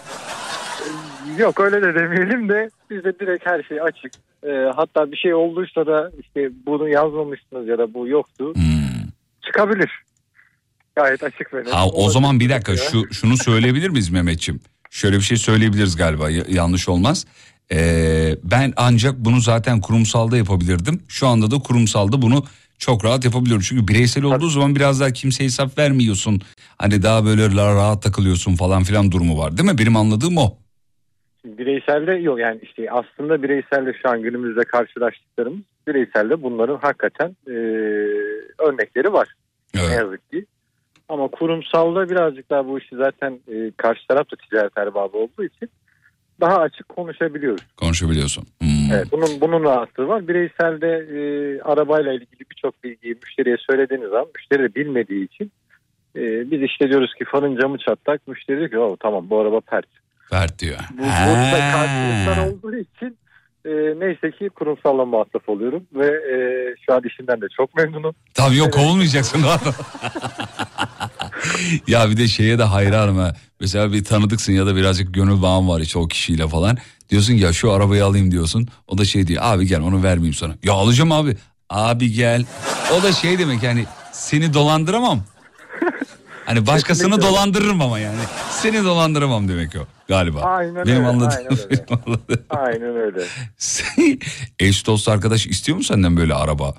Yok öyle de demeyelim de bizde direkt her şey açık. E, hatta bir şey olduysa da işte bunu yazmamışsınız ya da bu yoktu. Çıkabilir. Gayet açık ve net. Ha o zaman bir dakika şu şunu söyleyebilir miyiz Mehmetçim? Şöyle bir şey söyleyebiliriz galiba ya- yanlış olmaz. Ee, ben ancak bunu zaten kurumsalda yapabilirdim. Şu anda da kurumsalda bunu çok rahat yapabiliyorum. Çünkü bireysel olduğu zaman biraz daha kimseye hesap vermiyorsun. Hani daha böyle ra- rahat takılıyorsun falan filan durumu var değil mi? Benim anladığım o. Bireyselde yok yani işte aslında bireyselde şu an günümüzde karşılaştıklarımız bireyselde bunların hakikaten e, örnekleri var. Ne yazık ki. Ama kurumsalda birazcık daha bu işi zaten e, karşı taraf da ticaret erbabı olduğu için daha açık konuşabiliyoruz. Konuşabiliyorsun. Evet, bunun bunun rahatlığı var. Bireyselde e, arabayla ilgili birçok bilgiyi müşteriye söylediğiniz zaman müşteri de bilmediği için e, biz işte diyoruz ki farın camı çatlak. Müşteri diyor ki "Oo, tamam bu araba pert. Pert diyor. Bu, burada karşılıklar olduğu için e, neyse ki kurumsalla muhatap oluyorum ve e, şu an işimden de çok memnunum. Tabii yok kovulmayacaksın. ya bir de şeye de hayranım ha. Mesela bir tanıdıksın ya da birazcık gönül bağın var işte o kişiyle falan. Diyorsun ya şu arabayı alayım diyorsun. O da şey diyor abi gel onu vermeyeyim sana. Ya alacağım abi. Abi gel. O da şey demek yani seni dolandıramam. Hani başkasını Kesinlikle dolandırırım ama yani. Seni dolandıramam demek o galiba. Aynen Benim öyle, anladığım. aynen öyle. benim anladığım. Aynen öyle. Eş dost arkadaş istiyor mu senden böyle araba?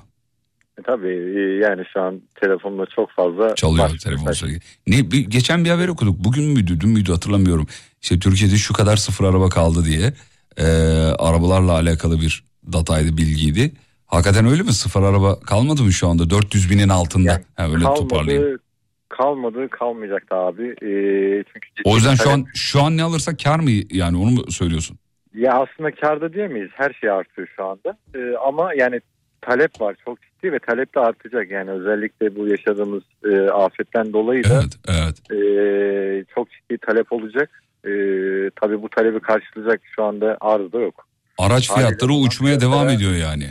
E, tabii e, yani şu an telefonla çok fazla Çalıyor telefon sürekli. Ne, bir, geçen bir haber okuduk. Bugün müydü, dün müydü hatırlamıyorum. İşte Türkiye'de şu kadar sıfır araba kaldı diye. Ee, arabalarla alakalı bir dataydı, bilgiydi. Hakikaten öyle mi? Sıfır araba kalmadı mı şu anda? 400 binin altında. ha, öyle toparlayayım. Kalmadı, kalmadı kalmayacak da abi. E, çünkü O yüzden şu an şu an ne alırsak kar mı yani onu mu söylüyorsun? Ya aslında karda diyemeyiz. Her şey artıyor şu anda. Ee, ama yani talep var çok ciddi ve talep de artacak. Yani özellikle bu yaşadığımız e, afetten dolayı da evet. e, çok ciddi talep olacak. E, tabii bu talebi karşılayacak şu anda arz da yok. Araç fiyatları uçmaya devam ediyor yani.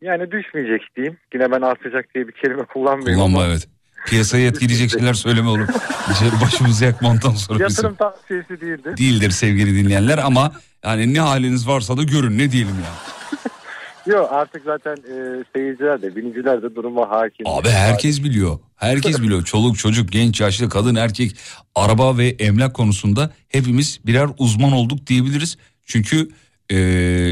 Yani düşmeyecek diyeyim. Yine ben artacak diye bir kelime kullanmıyorum Kullanma ama evet. Piyasayı etkileyecek şeyler söyleme oğlum. İşte Başımızı yakma ondan sonra bizim. yatırım tavsiyesi değildir. Değildir sevgili dinleyenler ama yani ne haliniz varsa da görün ne diyelim yani. Yok artık zaten e, seyirciler de biniciler de duruma hakim. Abi herkes biliyor. Herkes biliyor. Çoluk çocuk, genç, yaşlı, kadın, erkek, araba ve emlak konusunda hepimiz birer uzman olduk diyebiliriz. Çünkü e,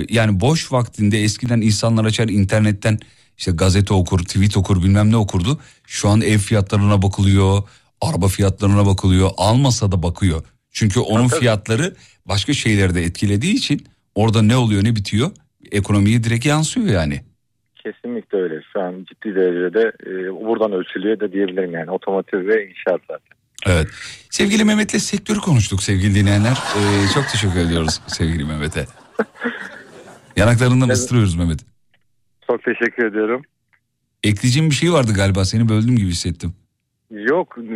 yani boş vaktinde eskiden insanlar açar internetten işte gazete okur, tweet okur, bilmem ne okurdu. Şu an ev fiyatlarına bakılıyor, araba fiyatlarına bakılıyor. Almasa da bakıyor. Çünkü onun fiyatları başka şeyleri de etkilediği için orada ne oluyor ne bitiyor ekonomiye direkt yansıyor yani. Kesinlikle öyle. Şu an ciddi derecede e, buradan ölçülüyor da diyebilirim yani otomotiv ve inşaat zaten. Evet. Sevgili Mehmet'le sektörü konuştuk sevgili dinleyenler. Ee, çok teşekkür ediyoruz sevgili Mehmet'e. Yanaklarından Evet. ıstırıyoruz Mehmet. Çok teşekkür ediyorum. Ekleyeceğim bir şey vardı galiba. Seni böldüm gibi hissettim. Yok e,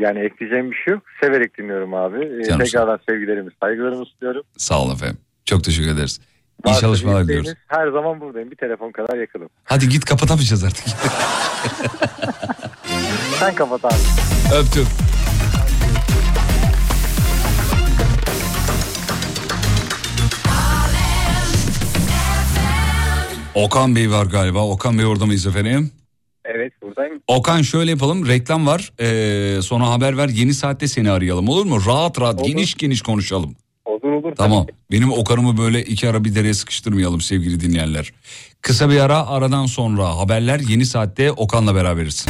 yani ekleyeceğim bir şey yok. Severek dinliyorum abi. E, Canım tekrardan sevgilerimi, saygılarımı sunuyorum. Sağ olun efendim. Çok teşekkür ederiz. İyi çalışmalar diliyoruz. Her zaman buradayım. Bir telefon kadar yakınım. Hadi git kapatamayacağız artık. Sen kapat abi. Öptüm. Okan Bey var galiba. Okan Bey orada mıyız efendim? Evet buradayım. Okan şöyle yapalım. Reklam var. Ee, sonra haber ver. Yeni saatte seni arayalım olur mu? Rahat rahat Olur. geniş geniş konuşalım. Tamam. Benim Okan'ımı böyle iki ara bir dereye sıkıştırmayalım sevgili dinleyenler. Kısa bir ara aradan sonra haberler yeni saatte Okan'la beraberiz.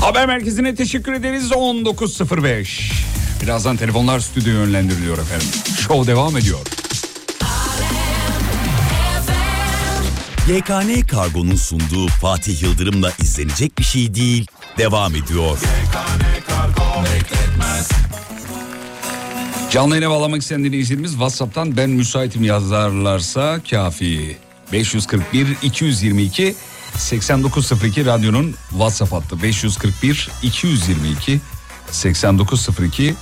Haber merkezine teşekkür ederiz 19.05. Birazdan telefonlar stüdyoya yönlendiriliyor efendim. Show devam ediyor. YKN Kargo'nun sunduğu Fatih Yıldırım'la izlenecek bir şey değil. Devam ediyor. Kargo bekletmez Canlı yayına bağlamak isteyen dinleyicilerimiz WhatsApp'tan ben müsaitim yazarlarsa kafi. 541 222 8902 radyonun WhatsApp hattı. 541 222 8902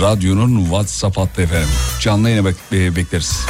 radyonun WhatsApp hattı efendim. Canlı yayına bek- e, bekleriz.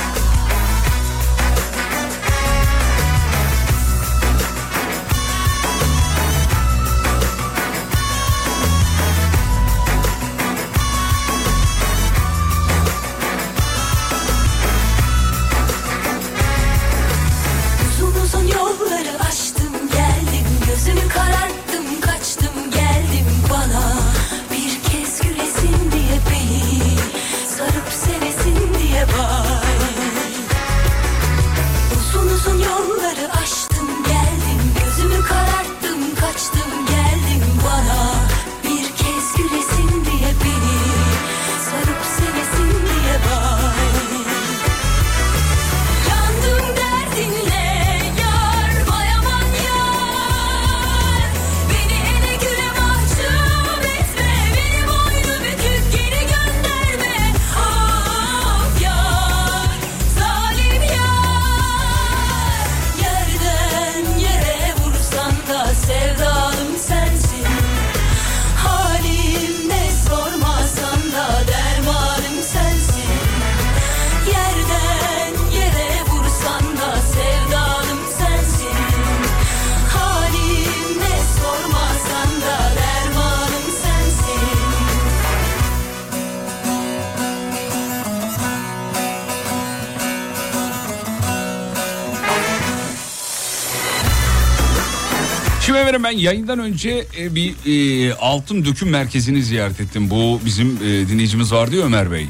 Yayından önce e, bir e, altın döküm merkezini ziyaret ettim. Bu bizim e, dinleyicimiz vardı ya Ömer Bey.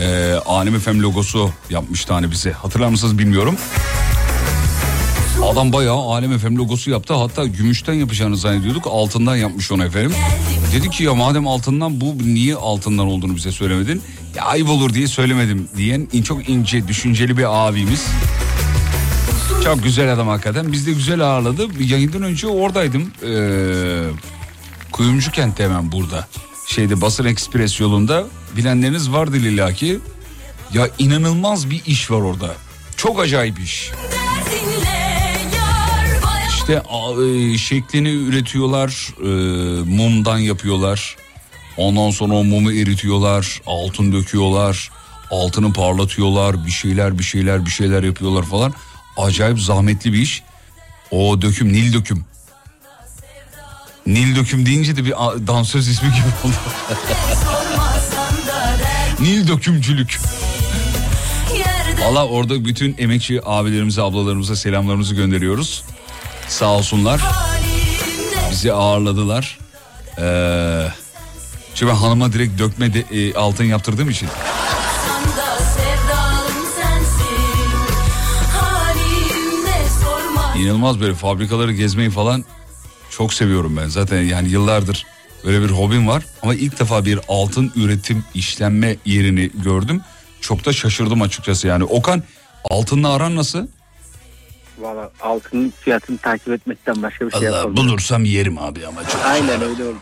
E, Alem FM logosu yapmıştı hani bize. Hatırlar mısınız bilmiyorum. Adam bayağı Alem FM logosu yaptı. Hatta gümüşten yapacağını zannediyorduk. Altından yapmış onu efendim. Dedi ki ya madem altından bu niye altından olduğunu bize söylemedin? Ya ayıp olur diye söylemedim diyen çok ince düşünceli bir abimiz. Çok güzel adam hakikaten. Biz de güzel ağırladı. Yayından önce oradaydım. Ee, Kuyumcu kentte hemen burada. Şeyde Basın Ekspres yolunda. Bilenleriniz vardır illaki. Ya inanılmaz bir iş var orada. Çok acayip iş. İşte e, şeklini üretiyorlar. e, mumdan yapıyorlar. Ondan sonra o mumu eritiyorlar. Altın döküyorlar. Altını parlatıyorlar. Bir şeyler bir şeyler bir şeyler yapıyorlar falan. Acayip zahmetli bir iş. O döküm Nil döküm. Nil döküm deyince de bir dansöz ismi gibi oldu. Nil dökümcülük. Valla orada bütün emekçi abilerimize ablalarımıza selamlarımızı gönderiyoruz. Sağ olsunlar. Bizi ağırladılar. Ee, şimdi ben hanıma direkt dökme de- e, altın yaptırdığım için. İnanılmaz böyle fabrikaları gezmeyi falan çok seviyorum ben. Zaten yani yıllardır böyle bir hobim var. Ama ilk defa bir altın üretim işlenme yerini gördüm. Çok da şaşırdım açıkçası yani. Okan altınla aran nasıl? Valla altının fiyatını takip etmekten başka bir şey Allah yapamıyorum. bulursam yerim abi ama çok. Aynen öyle olur.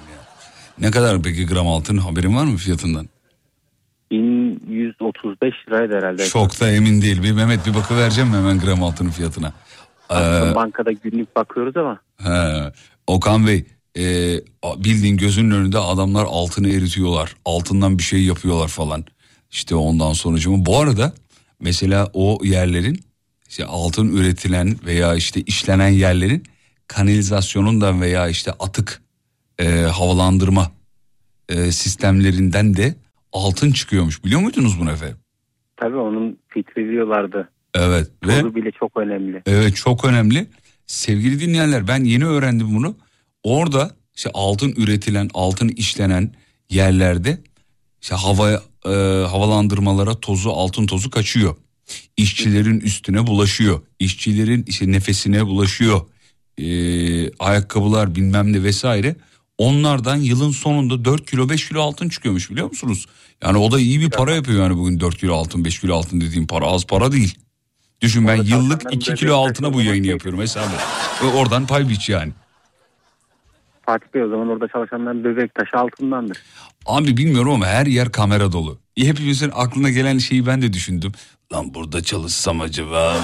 Ne kadar peki gram altın haberin var mı fiyatından? 1135 liraydı herhalde. Çok da emin değil. Bir Mehmet bir bakıvereceğim mi hemen gram altının fiyatına? Ee, Bankada günlük bakıyoruz ama he, Okan Bey e, bildiğin gözünün önünde adamlar altını eritiyorlar. Altından bir şey yapıyorlar falan. İşte ondan sonucuma. Bu arada mesela o yerlerin işte altın üretilen veya işte işlenen yerlerin kanalizasyonundan veya işte atık e, havalandırma e, sistemlerinden de altın çıkıyormuş. Biliyor muydunuz bunu efendim? tabii onun filtreliyorlardı. Evet ve bile çok önemli. Evet çok önemli. Sevgili dinleyenler ben yeni öğrendim bunu. Orada işte altın üretilen, altın işlenen yerlerde işte hava e, havalandırmalara tozu, altın tozu kaçıyor. İşçilerin üstüne bulaşıyor. İşçilerin işte nefesine bulaşıyor. E, ayakkabılar bilmem ne vesaire. Onlardan yılın sonunda 4 kilo 5 kilo altın çıkıyormuş biliyor musunuz? Yani o da iyi bir para yapıyor yani bugün 4 kilo altın 5 kilo altın dediğim para az para değil. Düşün ben yıllık çalışanların 2 böyle kilo altına bu yayını olmak yapıyorum hesabı. Ve oradan pay biç yani. Fatih Bey o zaman orada çalışanların böbrek taşı altındandır. Abi bilmiyorum ama her yer kamera dolu. Hepimizin aklına gelen şeyi ben de düşündüm. Lan burada çalışsam acaba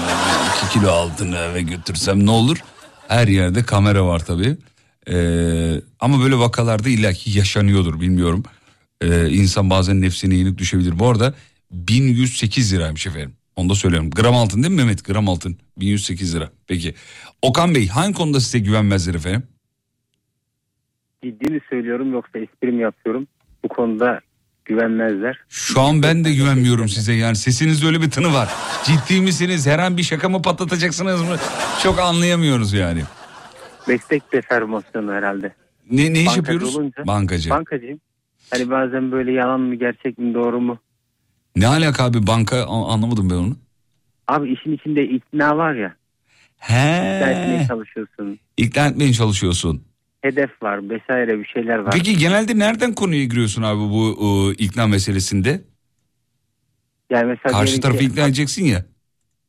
2 kilo altını eve götürsem ne olur? Her yerde kamera var tabii. Ee, ama böyle vakalarda illaki yaşanıyordur bilmiyorum. Ee, insan bazen nefsine yenik düşebilir. Bu arada 1108 liraymış efendim. Onu da söylüyorum. Gram altın değil mi Mehmet? Gram altın 1108 lira. Peki. Okan Bey hangi konuda size güvenmezler efendim? Ciddi mi söylüyorum yoksa espri mi yapıyorum? Bu konuda güvenmezler. Şu an ben de güvenmiyorum size yani sesinizde öyle bir tını var. Ciddi misiniz? Her an bir şaka mı patlatacaksınız mı? Çok anlayamıyoruz yani. Meslek deformasyonu herhalde. Ne, ne iş Bankacı yapıyoruz? olunca- Bankacı. Bankacıyım. Hani bazen böyle yalan mı gerçek mi doğru mu? Ne alaka abi banka anlamadım ben onu. Abi işin içinde ikna var ya. İkna etmeye He. çalışıyorsun. İkna etmeye çalışıyorsun. Hedef var vesaire bir şeyler var. Peki genelde nereden konuya giriyorsun abi bu e, ikna meselesinde? yani mesela Karşı tarafı ikna edeceksin ya.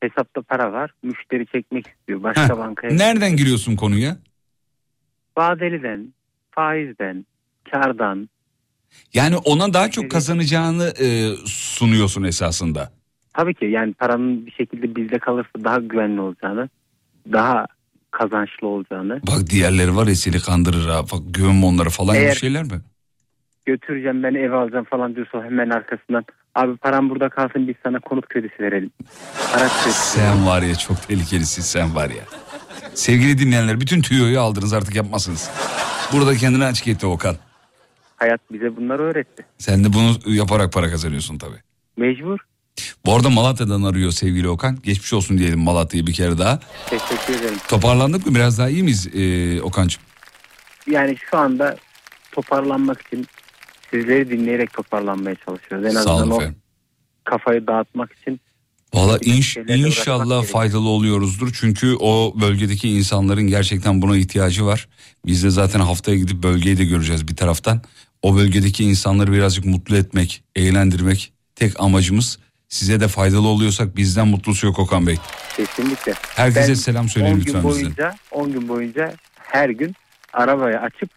Hesapta para var. Müşteri çekmek istiyor. Başka Heh, bankaya. Nereden giriyorsun konuya? Vadeliden, faizden, kardan. Yani ona daha çok kazanacağını e, sunuyorsun esasında. Tabii ki yani paranın bir şekilde bizde kalırsa daha güvenli olacağını, daha kazançlı olacağını. Bak diğerleri var ya seni kandırır ha. Bak güvenme onlara falan gibi Eğer- şeyler mi? Götüreceğim ben ev alacağım falan diyorsa hemen arkasından abi param burada kalsın biz sana konut kredisi verelim. Araç kredisi Sen var ya çok tehlikelisin sen var ya. Sevgili dinleyenler bütün tüyoyu aldınız artık yapmasınız. Burada kendini açık etti Okan. Hayat bize bunları öğretti. Sen de bunu yaparak para kazanıyorsun tabii. Mecbur. Bu arada Malatya'dan arıyor sevgili Okan. Geçmiş olsun diyelim Malatya'yı bir kere daha. Teşekkür ederim. Toparlandık mı? Biraz daha iyi miyiz ee, Okan'cığım? Yani şu anda toparlanmak için sizleri dinleyerek toparlanmaya çalışıyoruz. En Sağ azından olun o efendim. kafayı dağıtmak için Valla inş, inşallah faydalı oluyoruzdur. Çünkü o bölgedeki insanların gerçekten buna ihtiyacı var. Biz de zaten haftaya gidip bölgeyi de göreceğiz bir taraftan. O bölgedeki insanları birazcık mutlu etmek, eğlendirmek tek amacımız. Size de faydalı oluyorsak bizden mutlusu yok Okan Bey. kesinlikle. Herkese Ben selam söyleyin 10 lütfen boyunca 10 gün boyunca her gün arabayı açıp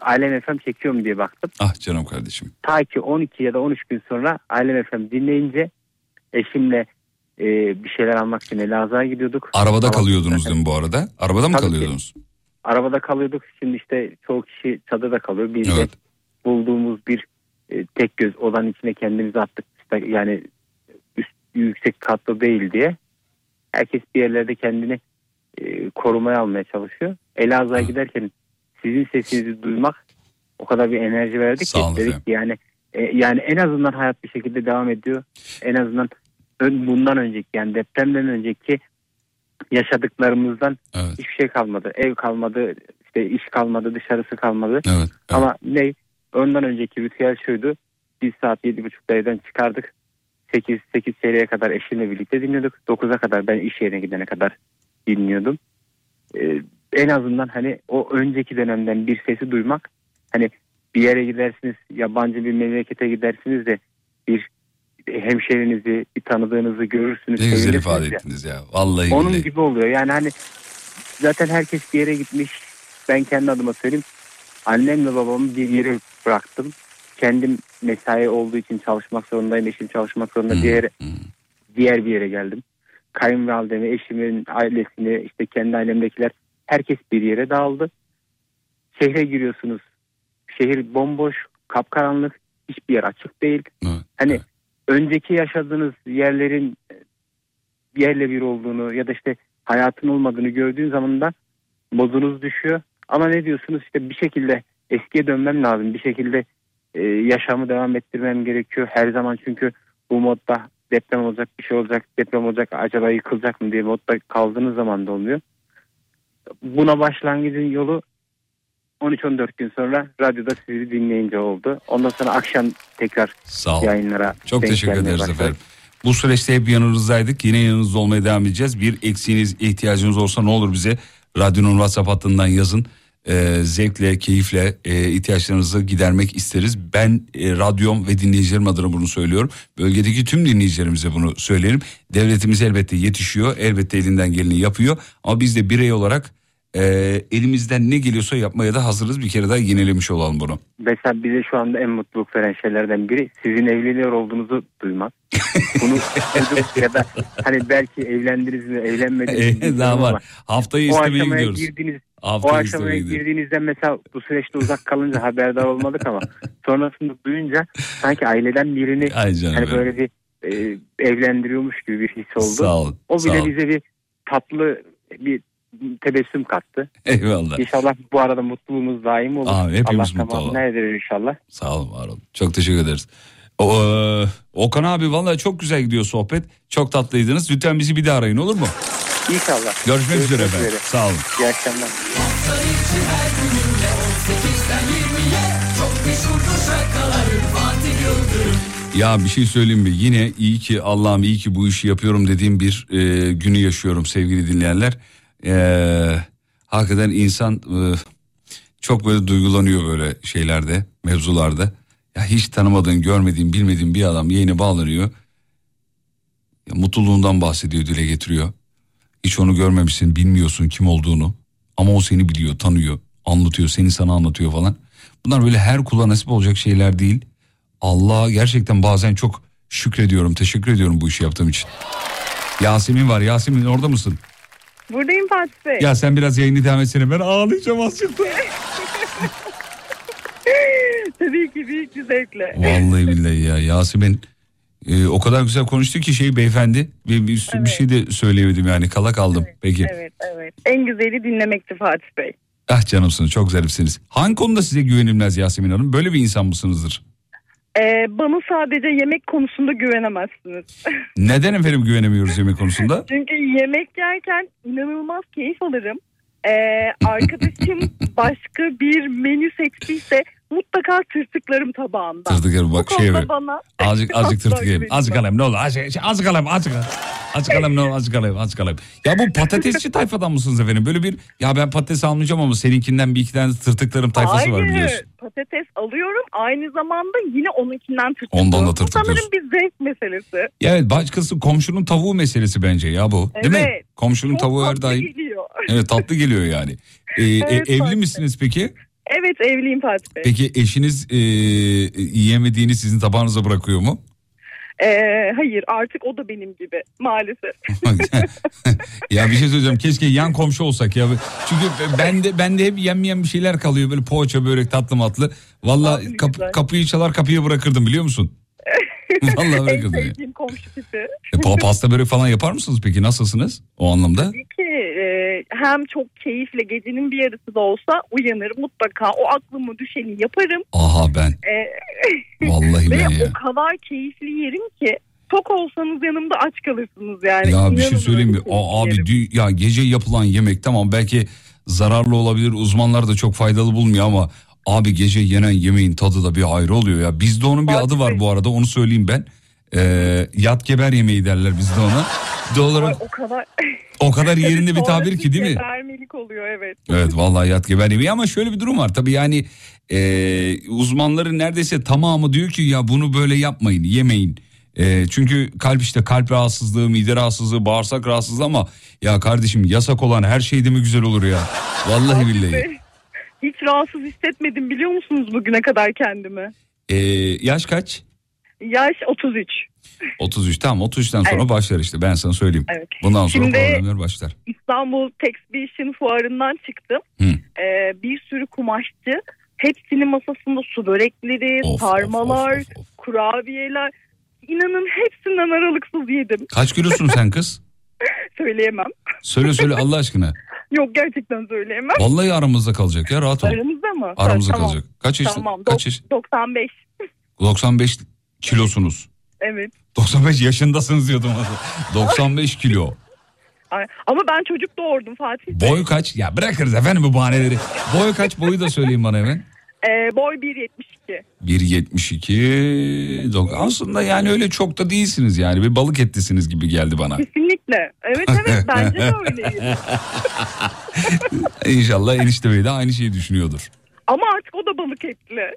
Alem FM çekiyorum diye baktım. Ah canım kardeşim. Ta ki 12 ya da 13 gün sonra Alem FM dinleyince eşimle e, bir şeyler almak için Elazığ'a gidiyorduk. Arabada Ama kalıyordunuz zaten değil mi bu arada? Arabada mı Tabii ki. kalıyordunuz? Arabada kalıyorduk. Şimdi işte çoğu kişi çadırda kalıyor. Biz Evet. de bulduğumuz bir e, tek göz odanın içine kendimizi attık. İşte yani üst, yüksek katlı değil diye. Herkes bir yerlerde kendini e, korumaya almaya çalışıyor. Elazığ'a giderken sizin sesinizi duymak o kadar bir enerji verdi Sağ olun ki dedik yani e, yani en azından hayat bir şekilde devam ediyor. En azından ön- bundan önceki yani depremden önceki yaşadıklarımızdan Evet. hiçbir şey kalmadı. Ev kalmadı, işte iş kalmadı, dışarısı kalmadı. Evet. evet. Ama ne? Ondan önceki ritüel şuydu. Biz saat yedi buçukta evden çıkardık. 8 8 çeyreğe kadar eşimle birlikte dinliyorduk. 9'a kadar ben iş yerine gidene kadar dinliyordum. Ee, en azından hani o önceki dönemden bir sesi duymak hani bir yere gidersiniz yabancı bir memlekete gidersiniz de bir hemşerinizi bir tanıdığınızı görürsünüz. Ne güzel ifade ya. ettiniz ya. Vallahi Onun billahi. gibi oluyor. Yani hani zaten herkes bir yere gitmiş. Ben kendi adıma söyleyeyim. Annemle babamı bir yere bıraktım. Kendim mesai olduğu için çalışmak zorundayım. Eşim çalışmak zorunda. Diğer, diğer bir yere geldim. Kayınvalidemi, eşimin ailesini, işte kendi ailemdekiler herkes bir yere dağıldı. Şehre giriyorsunuz. Şehir bomboş, kapkaranlık, hiçbir yer açık değil. Hani önceki yaşadığınız yerlerin yerle bir olduğunu ya da işte hayatın olmadığını gördüğün zaman da modunuz düşüyor. Ama ne diyorsunuz işte bir şekilde eskiye dönmem lazım. Bir şekilde e, yaşamı devam ettirmem gerekiyor. Her zaman çünkü bu modda deprem olacak, bir şey olacak, deprem olacak, acaba yıkılacak mı diye modda kaldığınız zaman da olmuyor. Buna başlangıcın yolu 13-14 gün sonra radyoda sizi dinleyince oldu. Ondan sonra akşam tekrar Sağ ol. yayınlara Çok teşekkür ederiz başladık. efendim. Bu süreçte hep yanınızdaydık. Yine yanınızda olmaya devam edeceğiz. Bir eksiğiniz, ihtiyacınız olsa ne olur bize radyonun WhatsApp hattından yazın. Ee, zevkle, keyifle e, ihtiyaçlarınızı gidermek isteriz. Ben e, radyom ve dinleyicilerim adına bunu söylüyorum. Bölgedeki tüm dinleyicilerimize bunu söylerim. Devletimiz elbette yetişiyor, elbette elinden geleni yapıyor. Ama biz de birey olarak e, elimizden ne geliyorsa yapmaya da hazırız. Bir kere daha yinelemiş olalım bunu. Mesela bize şu anda en mutluluk veren şeylerden biri sizin evleniyor olduğunuzu duymak. Bunu duyduk ya da hani belki evlendiniz mi evlenmediniz mi daha var. Haftayı o istemeye gidiyoruz. girdiniz. Haftayı o aşamaya gidiyoruz. girdiğinizde mesela bu süreçte uzak kalınca haberdar olmadık ama sonrasında duyunca sanki aileden birini hani böyle bir e, evlendiriyormuş gibi bir his oldu. Sağ ol, O sağ bile ol. bize bir tatlı bir tebessüm kattı. Eyvallah. İnşallah bu arada mutluluğumuz daim olur. Amin, hepimiz Allah mutlu olalım. inşallah. Sağ olun var olun. Çok teşekkür ederiz. O, e, Okan abi vallahi çok güzel gidiyor sohbet. Çok tatlıydınız. Lütfen bizi bir daha arayın olur mu? İnşallah. Görüşmek üzere efendim. Sağ olun. İyi akşamlar. Ya bir şey söyleyeyim mi? Yine iyi ki Allah'ım iyi ki bu işi yapıyorum dediğim bir e, günü yaşıyorum sevgili dinleyenler. E, hakikaten insan e, çok böyle duygulanıyor böyle şeylerde, mevzularda. Ya hiç tanımadığın, görmediğin, bilmediğin bir adam yayına bağlanıyor. Ya mutluluğundan bahsediyor, dile getiriyor. Hiç onu görmemişsin, bilmiyorsun kim olduğunu. Ama o seni biliyor, tanıyor, anlatıyor, seni sana anlatıyor falan. Bunlar böyle her kula nasip olacak şeyler değil. Allah'a gerçekten bazen çok şükrediyorum, teşekkür ediyorum bu işi yaptığım için. Yasemin var, Yasemin orada mısın? Buradayım Fatih Bey. Ya sen biraz yayını devam etsene ben ağlayacağım azıcık da. Tabii ki büyük bir zevkle. Vallahi billahi ya Yasemin e, o kadar güzel konuştu ki şey beyefendi bir, bir, bir şey de söyleyemedim yani kala kaldım. Peki. Evet evet. En güzeli dinlemekti Fatih Bey. Ah canımsınız çok zarifsiniz. Hangi konuda size güvenilmez Yasemin Hanım? Böyle bir insan mısınızdır? Ee, bana sadece yemek konusunda güvenemezsiniz. Neden efendim güvenemiyoruz yemek konusunda? Çünkü yemek yerken inanılmaz keyif alırım. Ee, arkadaşım başka bir menü seçtiyse mutlaka tırtıklarım tabağımdan. Tırtıklarım bak şey mi? bana Azıcık azıcık tırtık güvenilmez. Azıcık alayım ne olur. Azıcık, azıcık alayım azıcık. Azıcık alayım ne olur azıcık alayım azıcık alayım. Ya bu patatesçi tayfadan mısınız efendim? Böyle bir ya ben patates almayacağım ama seninkinden bir iki tane tırtıklarım tayfası var Hayır, biliyorsun. Patates alıyorum aynı zamanda yine onunkinden tırtıklıyorum. Ondan da tırtıklıyorsun. sanırım bir zevk meselesi. Ya evet başkası komşunun tavuğu meselesi bence ya bu. Değil mi? Evet. Komşunun Çok tavuğu her daim. geliyor. Evet tatlı geliyor yani. Ee, e, Evet, evli Fatih misiniz peki? Evet evliyim Fatih Bey. Peki eşiniz e, yiyemediğini sizin tabağınıza bırakıyor mu? Ee, hayır artık o da benim gibi maalesef. ya bir şey söyleyeceğim keşke yan komşu olsak ya. Çünkü ben de ben de hep yenmeyen bir şeyler kalıyor böyle poğaça börek tatlı matlı. Valla kap- kapıyı çalar kapıya bırakırdım biliyor musun? Vallahi en bırakırdım. ya. sevdiğim komşu tipi. E, pa- pasta börek falan yapar mısınız peki nasılsınız o anlamda? Tabii ki hem çok keyifle gecenin bir yarısı da olsa uyanırım mutlaka o aklıma düşeni yaparım. Aha ben E, Vallahi ben ya. o kadar keyifli yerim ki tok olsanız yanımda aç kalırsınız yani. Ya bir şey söyleyeyim mi? Aa, abi dü- ya gece yapılan yemek tamam belki zararlı olabilir. Uzmanlar da çok faydalı bulmuyor ama abi gece yenen yemeğin tadı da bir ayrı oluyor ya. Bizde onun bir adı var bu arada onu söyleyeyim ben. Ee, yat geber yemeği derler bizde ona. Doğal olarak o kadar o kadar yerinde bir tabir ki değil mi? gebermelik oluyor evet. Evet vallahi yat geber yemeği ama şöyle bir durum var tabii yani e, uzmanların neredeyse tamamı diyor ki ya bunu böyle yapmayın yemeyin. E, çünkü kalp işte kalp rahatsızlığı, mide rahatsızlığı, bağırsak rahatsızlığı ama ya kardeşim yasak olan her şey de mi güzel olur ya? Vallahi billahi. Hiç rahatsız hissetmedim biliyor musunuz bugüne kadar kendimi? Ee, yaş kaç? Yaş 33. 33 tamam 33'ten sonra Evet. başlar işte ben sana söyleyeyim. Evet. Bundan sonra Şimdi- problemler başlar. İstanbul Exhibition fuarından çıktım. Hı. Ee, bir sürü kumaşçı. Hepsinin masasında su börekleri, sarmalar, kurabiyeler. İnanın hepsinden aralıksız yedim. Kaç kilosun sen kız? Söyleyemem. Söyle söyle Allah aşkına. Yok gerçekten söyleyemem. Vallahi aramızda kalacak ya rahat ol. Aramızda mı? Aramızda Tamam. kalacak. Kaç yaşın- Tamam. kaç yaş- 95. 95 kilosunuz. Evet. 95 yaşındasınız diyordum. az. 95 kilo. Ay- Ama ben çocuk doğurdum Fatih. Bey. Boy kaç? Ya bırakırız efendim bu bahaneleri. Boy kaç? Boyu da söyleyin bana hemen. Ee, boy 1.72. 1.72. Dok- Aslında yani öyle çok da değilsiniz yani. Bir balık etlisiniz gibi geldi bana. Kesinlikle. Evet evet bence de öyleyim. İnşallah enişte bey de aynı şeyi düşünüyordur. Ama artık o da balık etli.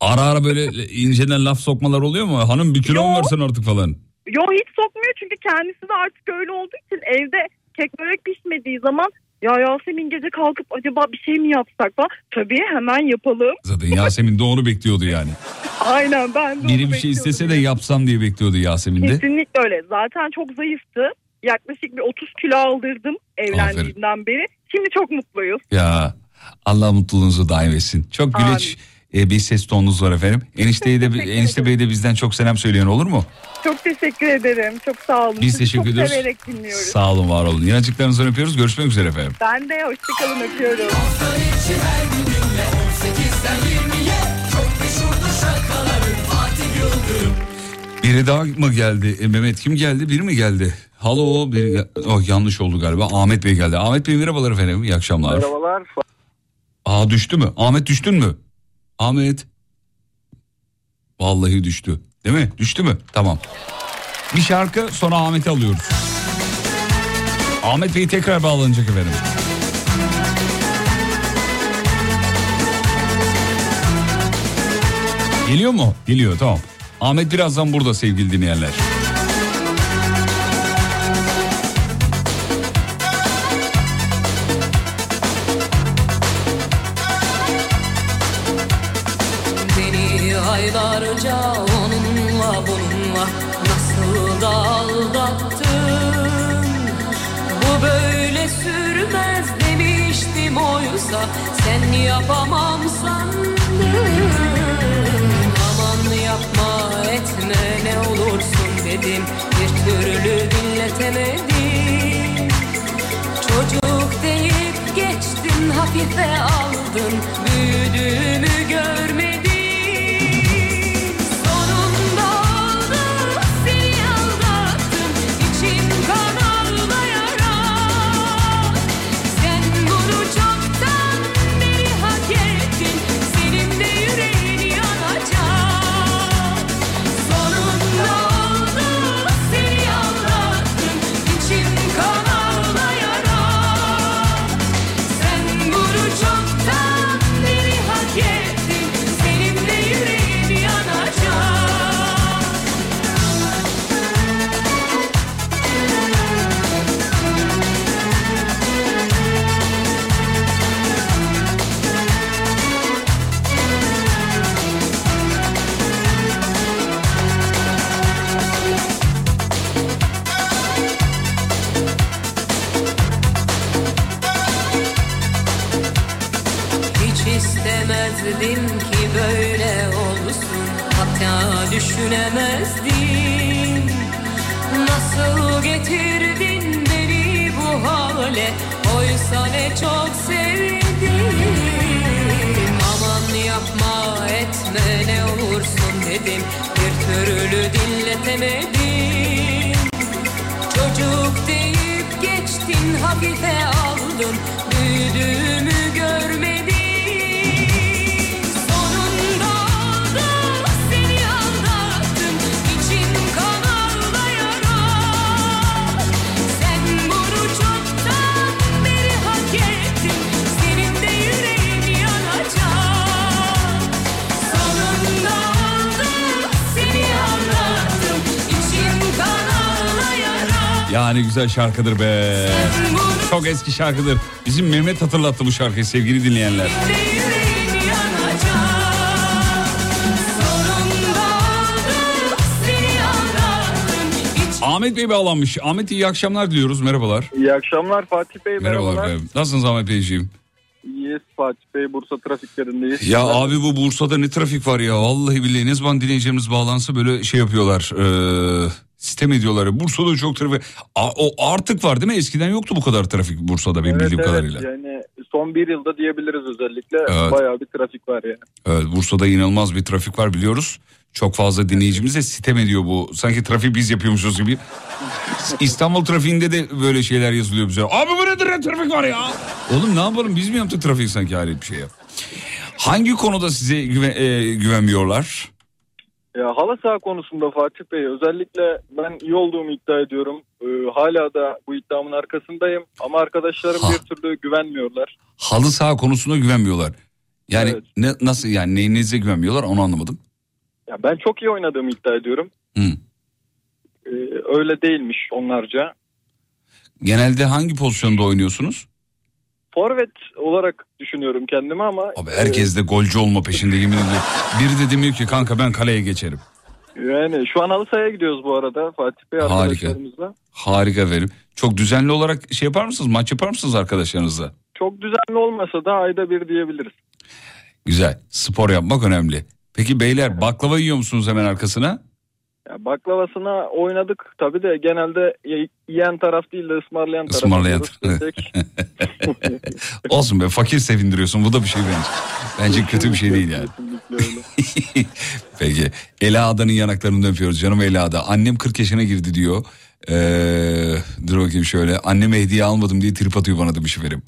Ara ara böyle inceden laf sokmalar oluyor mu? Hanım bir kilo mu Yo. versen artık falan. Yo hiç sokmuyor çünkü kendisi de artık öyle olduğu için evde kek börek pişmediği zaman ya Yasemin gece kalkıp acaba bir şey mi yapsak falan. Tabii hemen yapalım. Zaten Yasemin de onu bekliyordu yani. Aynen ben de Biri bir şey istese de yapsam diye bekliyordu Yasemin de. Kesinlikle öyle. Zaten çok zayıftı. Yaklaşık bir 30 kilo aldırdım evlendiğimden beri. Şimdi çok mutluyuz. Ya Allah mutluluğunuzu daim etsin. Çok güleç e, bir ses tonunuz var efendim. Enişteyi de enişte bey de bizden çok selam söyleyen olur mu? Çok teşekkür ederim. Çok sağ olun. Biz Sizi teşekkür çok ediyoruz. severek dinliyoruz. Sağ olun var olun. Yanacıklarınızdan öpüyoruz. Görüşmek üzere efendim. Ben de hoşçakalın öpüyorum. içi her gününle 18'den 20'ye Çok meşhurdur şakaların Fatih Yıldırım Biri daha mı geldi? E, Mehmet kim geldi? Biri mi geldi? Halo biri gel- oh, yanlış oldu galiba. Ahmet Bey geldi. Ahmet Bey merhabalar efendim. İyi akşamlar. Merhabalar. Aa düştü mü? Ahmet düştün mü? Ahmet. Vallahi düştü. Değil mi? Düştü mü? Tamam. Bir şarkı sonra Ahmet'i alıyoruz. Ahmet Bey tekrar bağlanacak efendim. Geliyor mu? Geliyor tamam. Ahmet birazdan burada sevgili dinleyenler. Hafife aldın çok sevdim. Aman yapma etme ne olursun dedim. Bir türlü dinletemedim. Çocuk deyip geçtin hafife aldın. Büyüdüğümü Aa ne güzel şarkıdır be. Çok eski şarkıdır. Bizim Mehmet hatırlattı bu şarkıyı sevgili dinleyenler. Ahmet Bey bağlanmış. Ahmet iyi akşamlar diliyoruz. Merhabalar. İyi akşamlar Fatih Bey. Merhabalar. merhabalar. Nasılsınız Ahmet Beyciğim? İyiyiz Fatih Bey. Bursa trafiklerindeyiz. Ya evet. abi bu Bursa'da ne trafik var ya. Vallahi billahi ne zaman dinleyicilerimiz bağlansa böyle şey yapıyorlar. Ee, sistem ediyorlar. Bursa'da çok trafik. A- o artık var değil mi? Eskiden yoktu bu kadar trafik Bursa'da benim Evet, bildiğim evet. kadarıyla. Yani son bir yılda diyebiliriz özellikle. Evet. Bayağı bir trafik var yani. Evet Bursa'da inanılmaz bir trafik var biliyoruz. Çok fazla dinleyicimiz de sitem ediyor bu. Sanki trafiği biz yapıyormuşuz gibi. İstanbul trafiğinde de böyle şeyler yazılıyor bize. Abi bu nedir ne trafik var ya? Oğlum ne yapalım biz mi yaptık trafiği sanki hayret bir şey ya. Hangi konuda size güve- e, güvenmiyorlar? Ya halı saha konusunda Fatih Bey özellikle ben iyi olduğumu iddia ediyorum. Ee, hala da bu iddiamın arkasındayım. Ama arkadaşlarım Ha. bir türlü güvenmiyorlar. Halı saha konusunda güvenmiyorlar. Yani ne, nasıl yani neyinize güvenmiyorlar onu anlamadım. Ya ben çok iyi oynadığımı iddia ediyorum. Hı. Ee, öyle değilmiş onlarca. Genelde hangi pozisyonda oynuyorsunuz? Forvet olarak düşünüyorum kendimi ama Abi herkes de golcü olma peşinde yemin ediyorum. Biri de demiyor ki kanka ben kaleye geçerim. yani şu an halı sahaya gidiyoruz bu arada Fatih Bey Harika. arkadaşlarımızla. Harika verim. Çok düzenli olarak şey yapar mısınız? Maç yapar mısınız arkadaşlarınızla? Çok düzenli olmasa da ayda bir diyebiliriz. Güzel. Spor yapmak önemli. Peki beyler baklava yiyor musunuz hemen arkasına? Ya baklavasına oynadık tabii de genelde yiyen taraf değil de ısmarlayan taraf. Ismarlayan desek. Olsun be fakir sevindiriyorsun. Bu da bir şey bence. Bence kötü bir şey değil yani. Peki. Ela Ada'nın yanaklarını öpüyoruz. Canım Ela Ada. Annem 40 yaşına girdi diyor. Ee, dur bakayım şöyle. Anneme hediye almadım diye trip atıyor bana demiş efendim.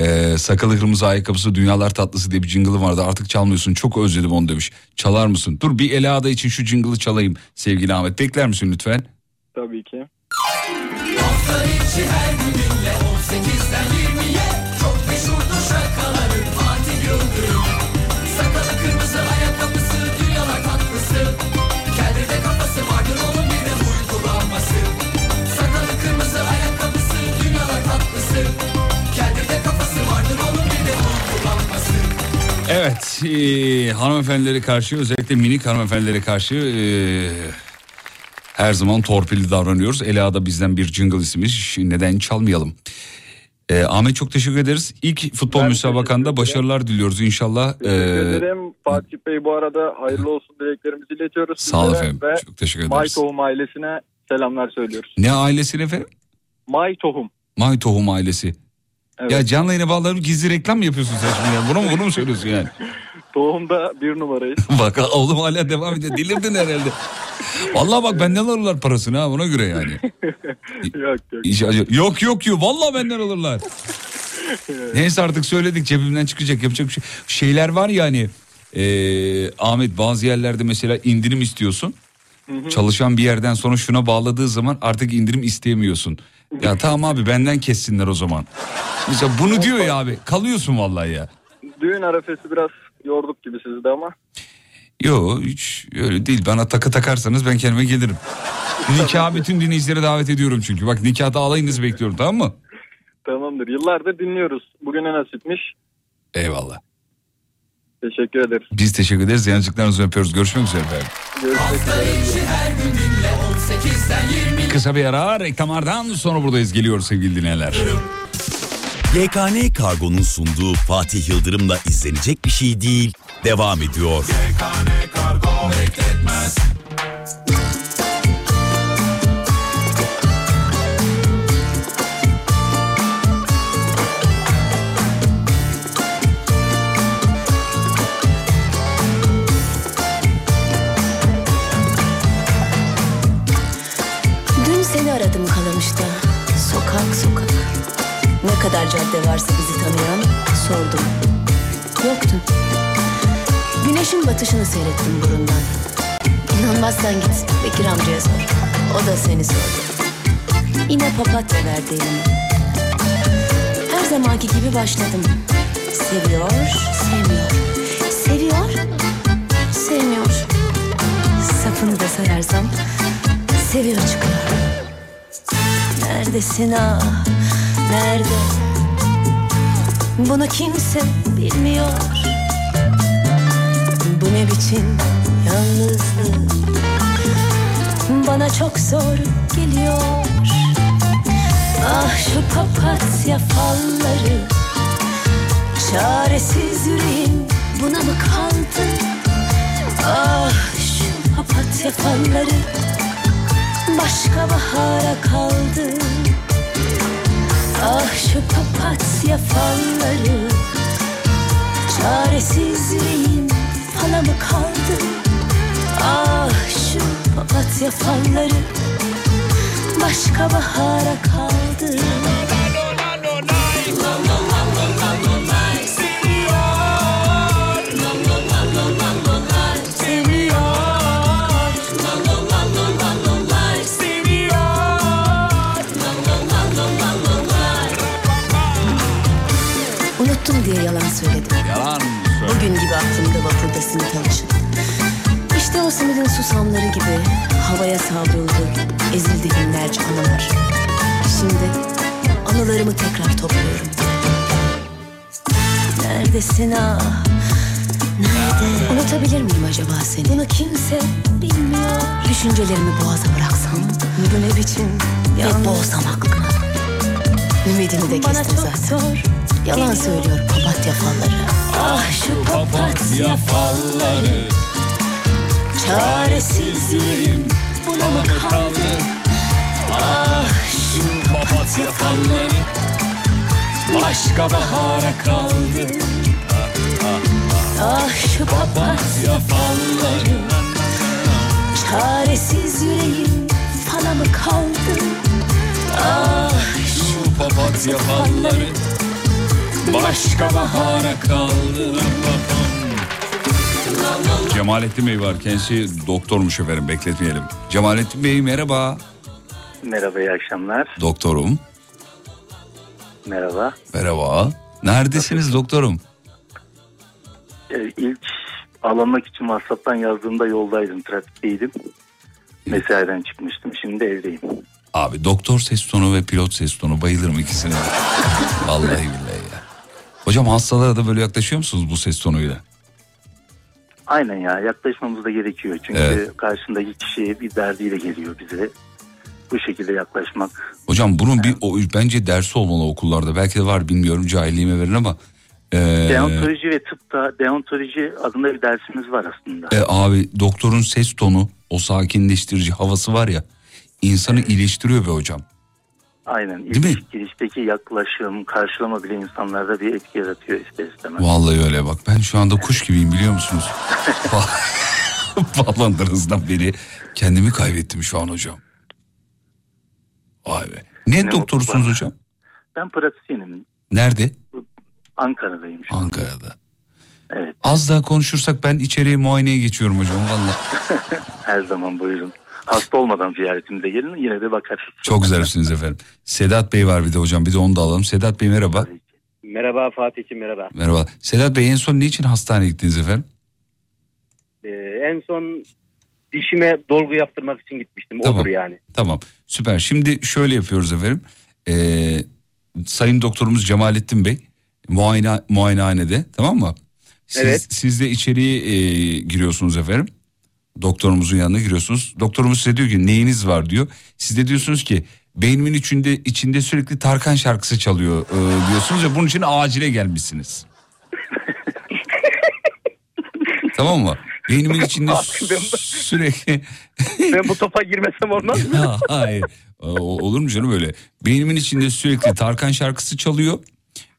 Ee, sakalı kırmızı ayakkabısı dünyalar tatlısı diye bir jingle'ı vardı artık çalmıyorsun çok özledim onu demiş. Çalar mısın? Dur bir Ela Ada için şu jingle'ı çalayım sevgili Ahmet. Bekler misin lütfen? Tabii ki. Hafta içi her gününle 18'den 20'ye Çok meşhurdur şakaların Fatih Yıldırım Evet e, hanımefendilere karşı özellikle minik hanımefendilere karşı e, her zaman torpilli davranıyoruz. Ela da bizden bir jingle istemiş neden çalmayalım. E, Ahmet çok teşekkür ederiz. İlk futbol müsabakanda başarılar diliyoruz inşallah. E, Teşekkür ederim. Fatih Bey bu arada hayırlı olsun dileklerimizi iletiyoruz. Sağ ol sizlere efendim. Ve Çok teşekkür May ederiz. Tohum ailesine selamlar söylüyoruz. ne ailesine efendim? May Tohum. May Tohum ailesi. Evet. Ya canlı yayına bağlanıp gizli reklam mı yapıyorsun sen şimdi? ya? Bunu mu, bunu mu söylüyorsun yani? Tohum'da bir numarayız. bak oğlum hala devam ediyor. Delirdin herhalde. Vallahi bak benden alırlar parasını ha ona göre yani. yok yok. Yok yok yok vallahi benden alırlar. Neyse artık söyledik cebimden çıkacak yapacak bir şey. Şeyler var ya hani eee, Ahmet bazı yerlerde mesela indirim istiyorsun. Çalışan bir yerden sonra şuna bağladığı zaman artık indirim isteyemiyorsun. Ya tamam abi benden kessinler o zaman. Mesela bunu diyor ya abi kalıyorsun vallahi ya. Düğün arefesi biraz yorduk gibi sizi de ama. Yo hiç öyle değil. Bana takı takarsanız ben kendime gelirim. Nikah bütün dinleyicileri davet ediyorum çünkü. Bak nikahta alayınızı bekliyorum tamam mı? Tamamdır. Yıllardır dinliyoruz. Bugüne nasipmiş. Eyvallah. Teşekkür ederiz. Biz teşekkür ederiz. Yanıcıklarınızı öpüyoruz. Görüşmek üzere efendim. Hafta içi her gününle 18'den 20'ye Kısa bir ara reklamlardan sonra buradayız. Geliyoruz sevgili dinleyenler. YKN Kargo'nun sunduğu Fatih Yıldırım'la izlenecek bir şey değil. Devam ediyor. Kargo bekletmez Sokak sokak. Ne kadar cadde varsa bizi tanıyan sordum. Yoktun. Güneşin batışını seyrettim burundan. İnanmazsan git Bekir amcaya sor. O da seni sordu. Yine papatya verdi elime. Her zamanki gibi başladım. Seviyor, sevmiyor. Seviyor, sevmiyor. Safını da sayarsam seviyor çıkıyor. Neredesin ah, nerede? Bunu kimse bilmiyor. Bu ne biçim yalnızlık? Bana çok zor geliyor Ah şu papatya falları Çaresiz yüreğim buna mı kaldı Ah şu papatya falları Başka bahara kaldı. Ah şu papatya falları Çaresiz yüreğim fala mı kaldı? Ah şu papatya falları Başka bahara kaldı Bugün gibi aklımda vapurda simit. İşte o simidin susamları gibi havaya savruldu, ezildi binlerce anılar. Şimdi anılarımı tekrar topluyorum. Neredesin ah? Nerede? Unutabilir miyim acaba seni? Bunu kimse bilmiyor. Düşüncelerimi boğaza bıraksam, bu ne biçim ve boğsam aklımı. Ümidimi de kestim zaten. Yalan söylüyor papatya falları. Ah şu papatya falları. Çaresiz yüreğim buna mı kaldı? Ah şu papatya falları. Başka bahara kaldı. Ah şu papatya falları. Çaresiz yüreğim fala mı kaldı? Ah Şu papatya falları Başka bahara kaldı Cemalettin Bey var. Kendisi doktormuş efendim bekletmeyelim. Cemalettin Bey merhaba. Merhaba iyi akşamlar. Doktorum. Merhaba. Merhaba. Neredesiniz doktorum? Ee, ilk alamak için WhatsApp'tan yazdığımda yoldaydım, trafikteydim. Mesaiden çıkmıştım, şimdi evdeyim. Abi doktor ses tonu ve pilot ses tonu bayılırım ikisine. Vallahi billahi ya. Hocam hastalara da böyle yaklaşıyor musunuz bu ses tonuyla? Aynen ya yaklaşmamız da gerekiyor. Çünkü Evet. karşındaki kişi bir derdiyle geliyor bize. Bu şekilde yaklaşmak. Hocam bunun bir o, bence dersi olmalı okullarda. Belki de var bilmiyorum cahilliğime verin ama. e, Deontoloji ve tıpta deontoloji adında bir dersimiz var aslında. e, abi doktorun ses tonu o sakinleştirici havası var ya insanı iyileştiriyor be hocam. Aynen. İlk girişteki yaklaşım, karşılama bile insanlarda bir etki yaratıyor ister istemez. Vallahi öyle bak ben şu anda kuş gibiyim biliyor musunuz? Bağlandığınızdan beri kendimi kaybettim şu an hocam. Vay be. Ne Ne doktorsunuz hocam? Ben pratisyenim. Nerede? Ankara'dayım şu an. Ankara'da. Evet. Az daha konuşursak ben içeriye muayeneye geçiyorum hocam valla. Her zaman buyurun. Hasta olmadan ziyaretimize gelin yine de bakarız. Çok zarifsiniz efendim. Sedat Bey var bir de hocam bir de onu da alalım. Sedat Bey merhaba. Merhaba Fatih'im merhaba. Merhaba. Sedat Bey en son niçin hastaneye gittiniz efendim? Ee, en son dişime dolgu yaptırmak için gitmiştim. Tamam. Odur yani. Tamam süper. Şimdi şöyle yapıyoruz efendim. Ee, Sayın Doktorumuz Cemalettin Bey muayene, muayenehanede tamam mı? Siz, Evet. Siz de içeriye e, giriyorsunuz efendim. Doktorumuzun yanına giriyorsunuz. Doktorumuz size diyor ki neyiniz var diyor. Siz de diyorsunuz ki beynimin içinde içinde sürekli Tarkan şarkısı çalıyor e, diyorsunuz ve bunun için acile gelmişsiniz. tamam mı? Beynimin içinde sürekli ben bu topa girmesem olmaz mı? hayır. Olur mu canım öyle? Beynimin içinde sürekli Tarkan şarkısı çalıyor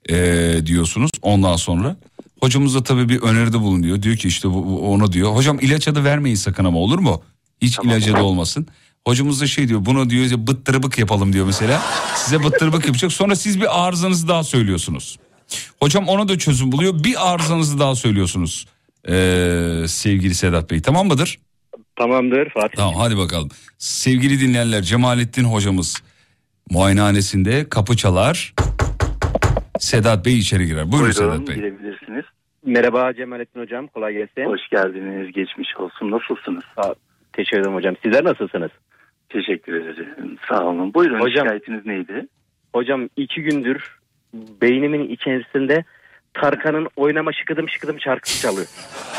ee, diyorsunuz ondan sonra. Hocamız da tabii bir öneride bulunuyor. Diyor ki işte bu, bu- ona diyor. Hocam ilaç adı vermeyin sakın ama olur mu? Hiç ilaç adı olmasın. Hocamız da şey diyor buna diyor bıttırıbık yapalım diyor mesela. Size bıttırıbık yapacak sonra siz bir arızanızı daha söylüyorsunuz. Hocam ona da çözüm buluyor bir arızanızı daha söylüyorsunuz. Ee, sevgili Sedat Bey tamam mıdır? Tamamdır Fatih. Tamam hadi bakalım. Sevgili dinleyenler Cemalettin hocamız muayenehanesinde kapı çalar. Sedat Bey içeri girer. Buyurun, Sedat Bey. girebilirsiniz. Merhaba Cemalettin Hocam kolay gelsin. Hoş geldiniz, geçmiş olsun. Nasılsınız? Sağ, teşekkür ederim hocam. Sizler nasılsınız? Teşekkür ederim. Sağ olun. Buyurun Hocam- şikayetiniz neydi? Hocam iki gündür beynimin içerisinde Tarkan'ın oynama şıkıdım şıkıdım şarkısı çalıyor.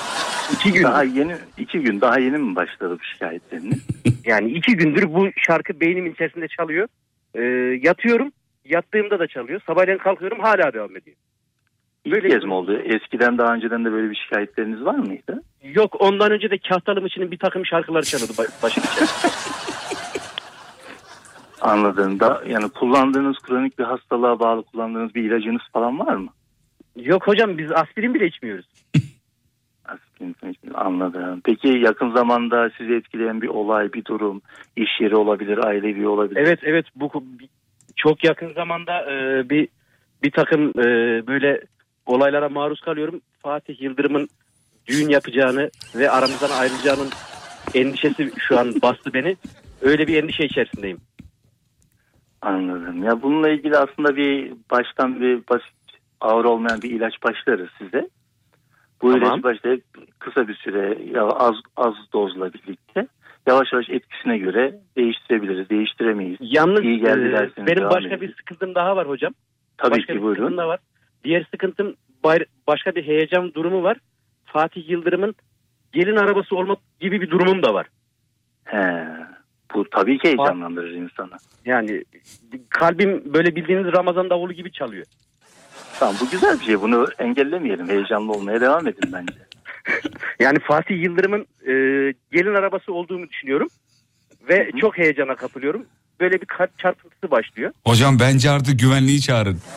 İki gün. Daha yeni iki gün daha yeni mi başladı bu şikayetleriniz? Yani iki gündür bu şarkı beynimin içerisinde çalıyor. Ee, yatıyorum. Yattığımda da çalıyor. Sabahleyin kalkıyorum hala devam ediyor. İlk kez mi oldu? Eskiden daha önceden de böyle bir şikayetleriniz var mıydı? Yok ondan önce de Kahtalı Mıçı'nın bir takım şarkıları çalıyordu ba- başın içerisinde. Anladım. Da, yani kullandığınız kronik bir hastalığa bağlı kullandığınız bir ilacınız falan var mı? Yok hocam biz aspirin bile içmiyoruz. Anladım. Peki yakın zamanda sizi etkileyen bir olay, bir durum, iş yeri olabilir, ailevi olabilir. Evet evet bu çok yakın zamanda e, bir bir takım e, böyle olaylara maruz kalıyorum. Fatih Yıldırım'ın düğün yapacağını ve aramızdan ayrılacağının endişesi şu an bastı beni. Öyle bir endişe içerisindeyim. Anladım. Ya bununla ilgili aslında bir baştan bir basit ağır olmayan bir ilaç başlarız size. Bu Tamam. ilaç başlayıp kısa bir süre ya az az dozla birlikte yavaş yavaş etkisine göre değiştirebiliriz, değiştiremeyiz. Yalnız İyi geldi e, benim başka edin. bir sıkıntım daha var hocam. Tabii başka ki bir buyurun. sıkıntım da var. Diğer sıkıntım başka bir heyecan durumu var. Fatih Yıldırım'ın gelin arabası olmak gibi bir durumum da var. He. Bu tabii ki heyecanlandırır insanı. Yani kalbim böyle bildiğiniz Ramazan davulu gibi çalıyor. Tamam bu güzel bir şey. Bunu engellemeyelim. Heyecanlı olmaya devam edin bence. Yani Fatih Yıldırım'ın e, gelin arabası olduğunu düşünüyorum. Ve çok heyecana kapılıyorum. Böyle bir kalp çarpıntısı başlıyor. Hocam bence artık güvenliği çağırın.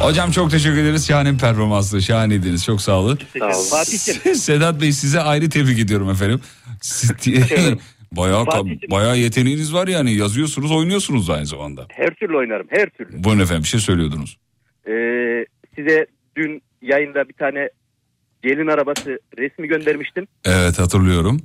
Hocam çok teşekkür ederiz. Şahane bir performanstı. Şahaneydiniz. Çok sağ olun. Sağ olun. Sedat Bey size ayrı tebrik ediyorum efendim. Bayağı, Fatih'ciğim. bayağı yeteneğiniz var yani. Yazıyorsunuz, oynuyorsunuz aynı zamanda. Her türlü oynarım. Her türlü. Buyurun efendim bir şey söylüyordunuz. Ee, size dün yayında bir tane gelin arabası resmi göndermiştim. Evet hatırlıyorum.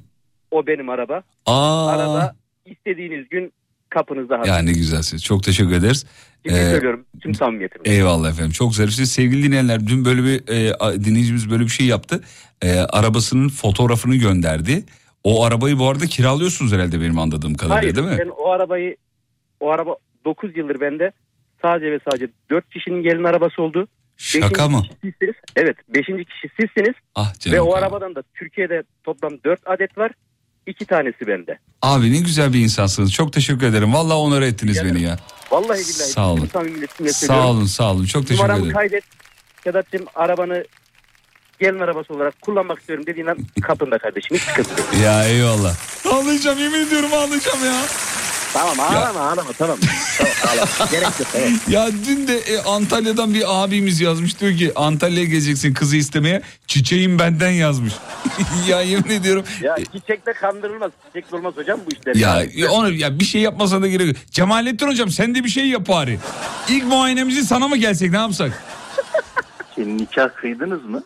O benim araba. Aa, Araba istediğiniz gün kapınızda hazır. ya ne güzelsiniz. Çok teşekkür ederiz. Ciddi Ee, söylüyorum tüm samimiyetimle. Eyvallah efendim çok zarifsiniz. Sevgili dinleyenler dün böyle bir e, dinleyicimiz böyle bir şey yaptı. E, arabasının fotoğrafını gönderdi. O arabayı bu arada kiralıyorsunuz herhalde benim anladığım kadarıyla Hayır değil mi? ben o arabayı o araba 9 yıldır bende sadece ve sadece 4 kişinin gelin arabası oldu. Şaka Beşinci mı? sizsiniz. Evet 5. kişi sizsiniz. Ah canım. Ve o arabadan da Türkiye'de toplam 4 adet var. 2 tanesi bende. Abi ne güzel bir insansınız. Çok teşekkür ederim. Vallahi onore ettiniz Rica beni ya. Vallahi billahi. Sağ olun. Sağ olun sağ olun. Çok teşekkür Numaramı ederim. kaydet. Sedat'cığım arabanı gelin arabası olarak kullanmak istiyorum dediğin an kapında kardeşim. Hiç sıkıntı yok. Ya eyvallah. Ağlayacağım yemin ediyorum ağlayacağım ya. Tamam ağlama ağlama tamam. tamam ağlama. Gerek yok. Evet. Ya dün de e, Antalya'dan bir abimiz yazmış diyor ki Antalya'ya geleceksin kızı istemeye çiçeğim benden yazmış. ya yemin ediyorum. Ya çiçekte kandırılmaz. Çiçekle olmaz hocam bu işler. Ya, ya onu ya bir şey yapmasana da gerek yok. Cemalettin hocam sen de bir şey yap bari. İlk muayenemizi sana mı gelsek ne yapsak? Ki nikah kıydınız mı?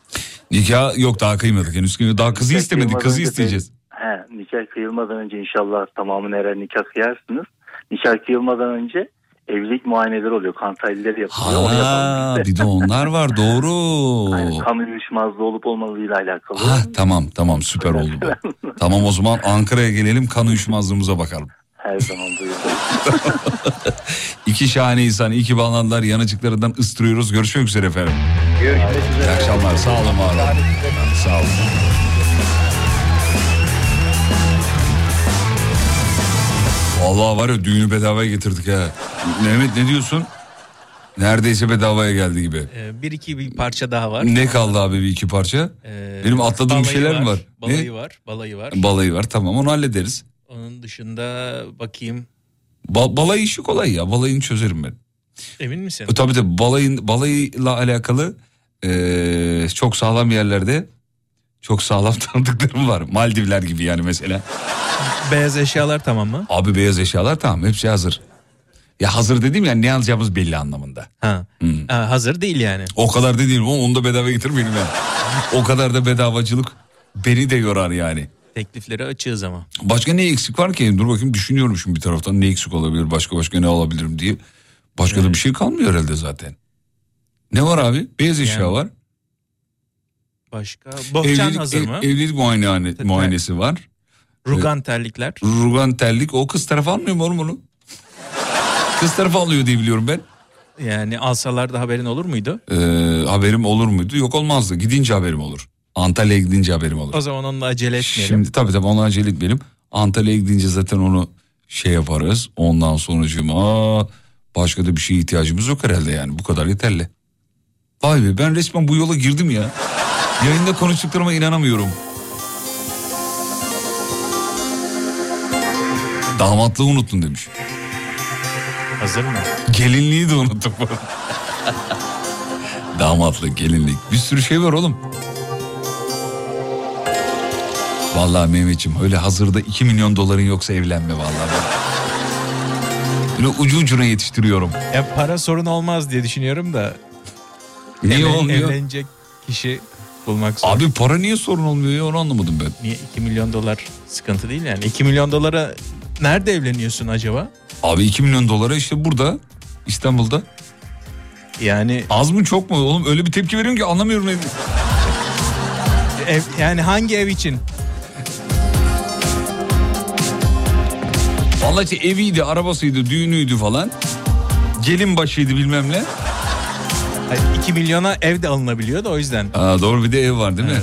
Nikah yok daha kıymadık henüz. Daha kızı istemedik kızı isteyeceğiz. He, nikah kıyılmadan önce inşallah tamamını erer nikah kıyarsınız. Nikah kıyılmadan önce evlilik muayeneleri oluyor. Kan tahlilleri yapılıyor. Ha, bir de onlar var doğru. Yani kan uyuşmazlığı olup olmadığıyla alakalı. Ha, tamam tamam süper oldu bu. tamam o zaman Ankara'ya gelelim kan uyuşmazlığımıza bakalım. Her zaman buyurun. İki şahane insan, iki bağlantılar yanıcıklarından ıstırıyoruz. Görüşmek üzere efendim. Görüşmek üzere. İyi akşamlar. Sağ olun var olun. Sağ olun. Vallahi var ya düğünü bedavaya getirdik ha. Mehmet ne diyorsun? Neredeyse bedavaya geldi gibi. Ee, bir iki bir parça daha var. Ne kaldı abi bir iki parça? Ee, Benim atladığım balayı şeyler mi var? Balayı ne? var. Balayı var. Balayı var tamam onu hallederiz. Onun dışında bakayım. Ba- balayı işi kolay ya balayını çözerim ben. Emin misin? E, tabii tabii balayın, balayla alakalı e, çok sağlam yerlerde çok sağlam tanıdıklarım var. Maldivler gibi yani mesela. Beyaz eşyalar tamam mı? Abi beyaz eşyalar tamam hepsi hazır. Ya hazır dediğim yani ne alacağımız belli anlamında. Ha. Ha, hazır değil yani. O kadar da değil ama onu da bedava getirmeyelim yani. o kadar da bedavacılık beni de yorar yani. Teklifleri açığız ama. Başka ne eksik var ki? Dur bakayım düşünüyorum şimdi bir taraftan ne eksik olabilir başka başka ne alabilirim diye. Başka da bir şey kalmıyor herhalde zaten. Ne var abi? Beyaz eşya Yani- var. Başka. Bohçan Evlilik- hazır ev- mı? Evlilik muayene, muayenesi var. Rugan terlikler. Rugan terlik o kız tarafı almıyor mu oğlum onu? kız tarafı alıyor diye biliyorum ben. Yani alsalar da haberin olur muydu? Ee, haberim olur muydu? Yok olmazdı. Gidince haberim olur. Antalya'ya gidince haberim olur. O zaman onunla acele etmeyelim. Şimdi tabii tabii ona acele etmeyelim. Antalya'ya gidince zaten onu şey yaparız. Ondan sonucuma başka da bir şeye ihtiyacımız yok herhalde yani. Bu kadar yeterli. Vay be ben resmen bu yola girdim ya. Yayında konuştuklarıma inanamıyorum. Damatlığı unuttun demiş. Hazır mı? Gelinliği de unuttuk. Damatlık, gelinlik bir sürü şey var oğlum. Vallahi Mehmetciğim öyle hazırda 2 milyon doların yoksa evlenme vallahi. Böyle ucu ucuna yetiştiriyorum. Ya para sorun olmaz diye düşünüyorum da. Niye evlen- olmuyor? Evlenecek kişi bulmak zor. Abi para niye sorun olmuyor ya onu anlamadım ben. Niye 2 milyon dolar sıkıntı değil yani. 2 milyon dolara nerede evleniyorsun acaba? Abi 2 milyon dolara işte burada İstanbul'da. Yani Az mı çok mu oğlum öyle bir tepki veriyorum ki anlamıyorum. ev, yani hangi ev için? Vallahi işte eviydi, arabasıydı, düğünüydü falan. Gelin başıydı bilmem ne. 2 milyona ev de alınabiliyor da o yüzden. Aa, doğru bir de ev var değil mi?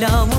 Mevlamın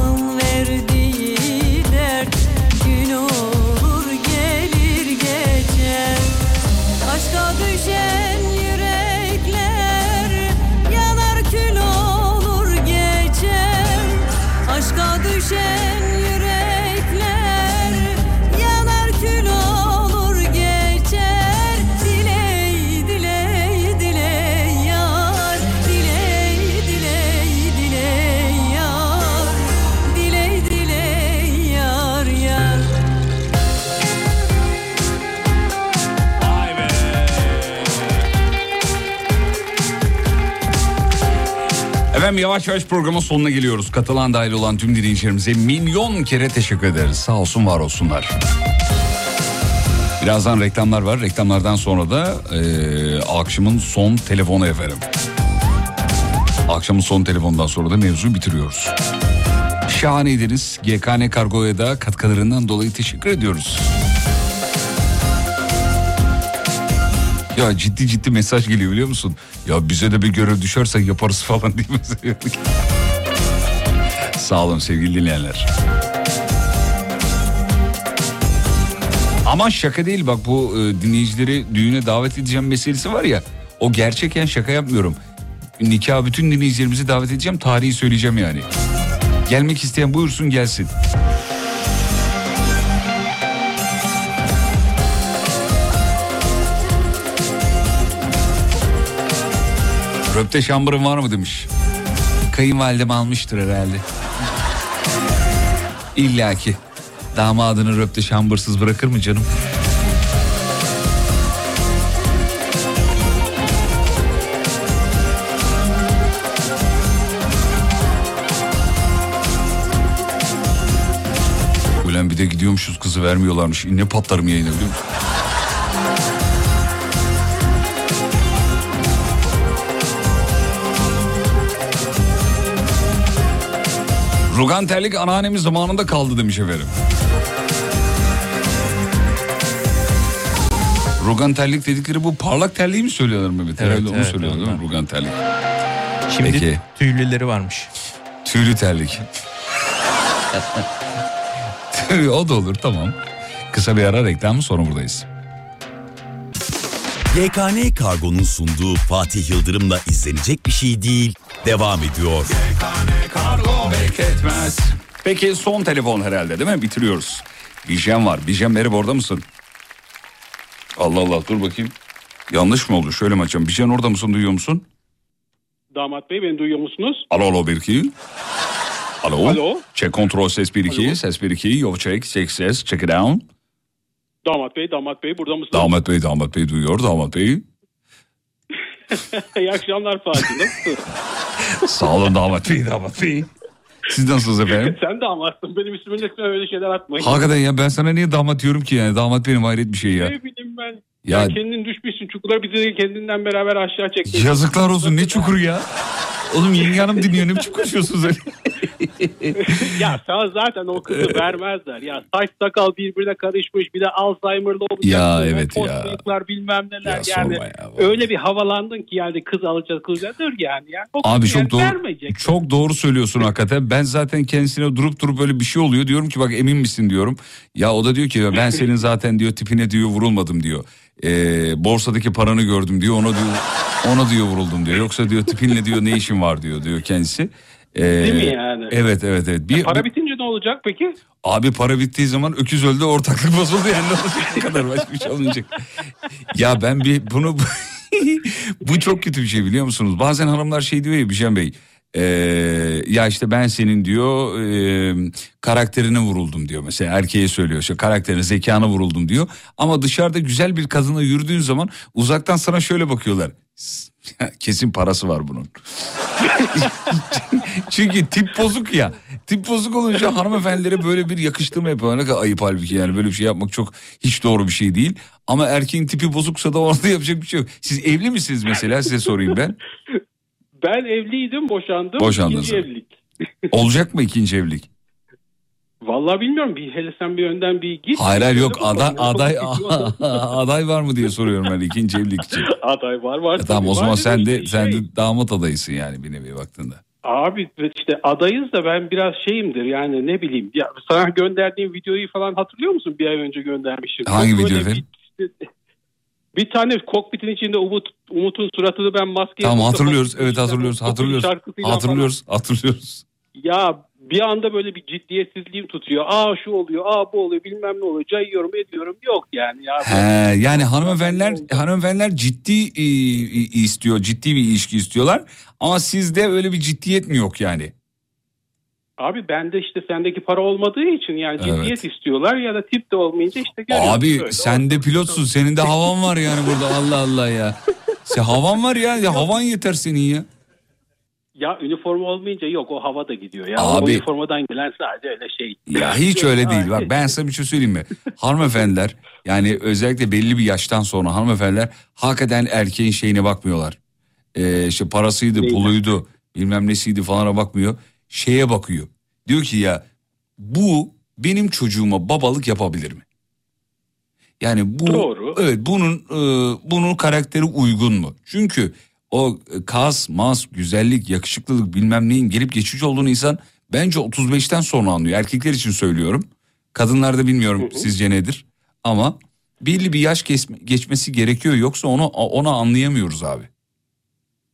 Efendim yavaş yavaş programın sonuna geliyoruz. Katılan dahil olan tüm dinleyicilerimize milyon kere teşekkür ederiz. Sağ olsun var olsunlar. Birazdan reklamlar var. Reklamlardan sonra da eee, akşamın son telefonu efendim. Akşamın son telefondan sonra da mevzuyu bitiriyoruz. Şahaneydiniz. GKN Kargo'ya da katkılarından dolayı teşekkür ediyoruz. Ya ciddi ciddi mesaj geliyor biliyor musun? Ya bize de bir görev düşerse yaparız falan diye. Sağ olun sevgili dinleyenler. Ama şaka değil bak bu e, dinleyicileri düğüne davet edeceğim meselesi var ya. O gerçeken şaka yapmıyorum. Nikah bütün dinleyicilerimizi davet edeceğim tarihi söyleyeceğim yani. Gelmek isteyen buyursun gelsin. Röpte şambırın var mı demiş. Kayınvalidem almıştır herhalde. İlla ki. Damadını röpte şambırsız bırakır mı canım? Ulan bir de gidiyormuşuz kızı vermiyorlarmış. Ne patlarım yayına biliyor musun? Rugan terlik anneannemin zamanında kaldı demiş efendim. Rugan terlik dedikleri bu parlak terliği mi söylüyorlar Mehmet? Evet, Herhalde onu evet, söylüyorlar değil mi? Rugan terlik. Şimdi Peki. tüylüleri varmış. Tüylü terlik. Tüylü, o da olur tamam. Kısa bir ara reklam sonra buradayız. YKN Kargo'nun sunduğu Fatih Yıldırım'la izlenecek bir şey değil. Devam ediyor. Kargo bekletmez. Peki son telefon herhalde değil mi? Bitiriyoruz. Bijem var. Bijem merhaba orada mısın? Allah Allah dur bakayım. Yanlış mı oldu? Şöyle mi açacağım? Bijen orada mısın? Duyuyor musun? Damat Bey beni duyuyor musunuz? Alo alo 1 2. Alo. Alo. Check kontrol ses 1 2. Alo. Ses 1 2. Yo check check ses. Check it down. Damat Bey, Damat Bey burada mısınız? Damat Bey damat bey duyuyor damat bey. İyi akşamlar Fatih. Sağ olun damat bey damat bey. Siz nasılsınız efendim? Sen damatsın. Benim lütfen öyle şeyler atmayın. Hakikaten ya ben sana niye damat diyorum ki yani damat benim hayret bir şey ya. Ne bileyim ben. Ya- Ya, kendin düşmüşsün çukura bizi de kendinden beraber aşağı çektin. Yazıklar olsun ne çukuru ya. Oğlum yenge hanım dinliyor ne biçim konuşuyorsunuz öyle. ya sana zaten o kızı vermezler. Ya saç sakal birbirine karışmış bir de Alzheimer'lı olacak. Ya, evet ya. bilmem neler. Ya yani ya, öyle bir havalandın ki yani kız alacak dur yani. ya. O Abi çok yani doğru vermeyecek. çok doğru söylüyorsun hakikaten. Ben zaten kendisine durup durup böyle bir şey oluyor. Diyorum ki bak emin misin diyorum. Ya o da diyor ki ben senin zaten diyor tipine diyor vurulmadım diyor. Ee, borsadaki paranı gördüm diyor. Ona diyor ona diyor vuruldum diyor. Yoksa diyor tipinle diyor ne işin var diyor diyor kendisi. Ee, Değil mi yani? Evet evet evet. Bir, Para bitince ne olacak peki? Abi para bittiği zaman öküz öldü ortaklık bozuldu yani ne olacak kadar başka bir şey olmayacak. ya ben bir bunu bu çok kötü bir şey biliyor musunuz? Bazen hanımlar şey diyor ya Bijan Bey. Eee, ya işte ben senin diyor eee, karakterine vuruldum diyor mesela erkeğe söylüyor işte karakterine zekana vuruldum diyor ama dışarıda güzel bir kadınla yürüdüğün zaman uzaktan sana şöyle bakıyorlar kesin parası var bunun çünkü tip bozuk ya. Tip bozuk olunca hanımefendilere böyle bir yakıştırma yapıyorlar. Ne kadar ayıp halbuki yani böyle bir şey yapmak çok hiç doğru bir şey değil. Ama erkeğin tipi bozuksa da orada yapacak bir şey yok. Siz evli misiniz mesela size sorayım ben. Ben evliydim boşandım. Boşandınız. İkinci evlilik. Olacak mı ikinci evlilik? Vallahi bilmiyorum. Bir hele sen bir önden bir git. Hayır hayır yok aday aday aday var mı diye soruyorum ben ikinci evlilik için. Aday var var. E tamam o zaman sen de işte, sen şey, de damat adayısın yani bir nevi baktığında. Abi işte adayız da ben biraz şeyimdir yani ne bileyim. Ya sana gönderdiğim videoyu falan hatırlıyor musun? Bir ay önce göndermişim. Hangi Çok video efendim? Bir, bir tane kokpitin içinde Umut Umut'un suratını ben maskeye Tamam hatırlıyoruz evet hatırlıyoruz Kokpitin hatırlıyoruz şarkısıyla hatırlıyoruz hatırlıyoruz. Ya bir anda böyle bir ciddiyetsizliğim tutuyor. Aa şu oluyor, aa bu oluyor, bilmem ne oluyor. Cayıyorum, ediyorum. Yok yani. Ya. He, yani hanımefendiler hanımefendiler ciddi e, istiyor, ciddi bir ilişki istiyorlar. Ama sizde öyle bir ciddiyet mi yok yani? Abi bende işte sendeki para olmadığı için yani Evet. ciddiyet istiyorlar ya da tip de olmayınca işte görüyorsun. Abi böyle. sen de pilotsun, senin de havan var yani burada Allah Allah ya. Sen havan var ya, ya havan yeter senin ya. Ya üniforma olmayınca yok o hava da gidiyor. Ya Abi- o üniformadan gelen sadece öyle şey. Ya hiç öyle değil. Bak ben sana bir şey söyleyeyim mi? Hanımefendiler yani özellikle belli bir yaştan sonra hanımefendiler hakikaten erkeğin şeyine bakmıyorlar. Ee, işte parasıydı, puluydu, bilmem nesiydi falana bakmıyor. Şeye bakıyor. Diyor ki ya bu benim çocuğuma babalık yapabilir mi? Yani bu Doğru. evet bunun e, bunun karakteri uygun mu? Çünkü o kas, mas, güzellik, yakışıklılık bilmem neyin gelip geçici olduğunu insan bence 35'ten sonra anlıyor. Erkekler için söylüyorum. Kadınlarda bilmiyorum sizce nedir? Ama belli bir yaş geçmesi gerekiyor yoksa onu ona anlayamıyoruz abi.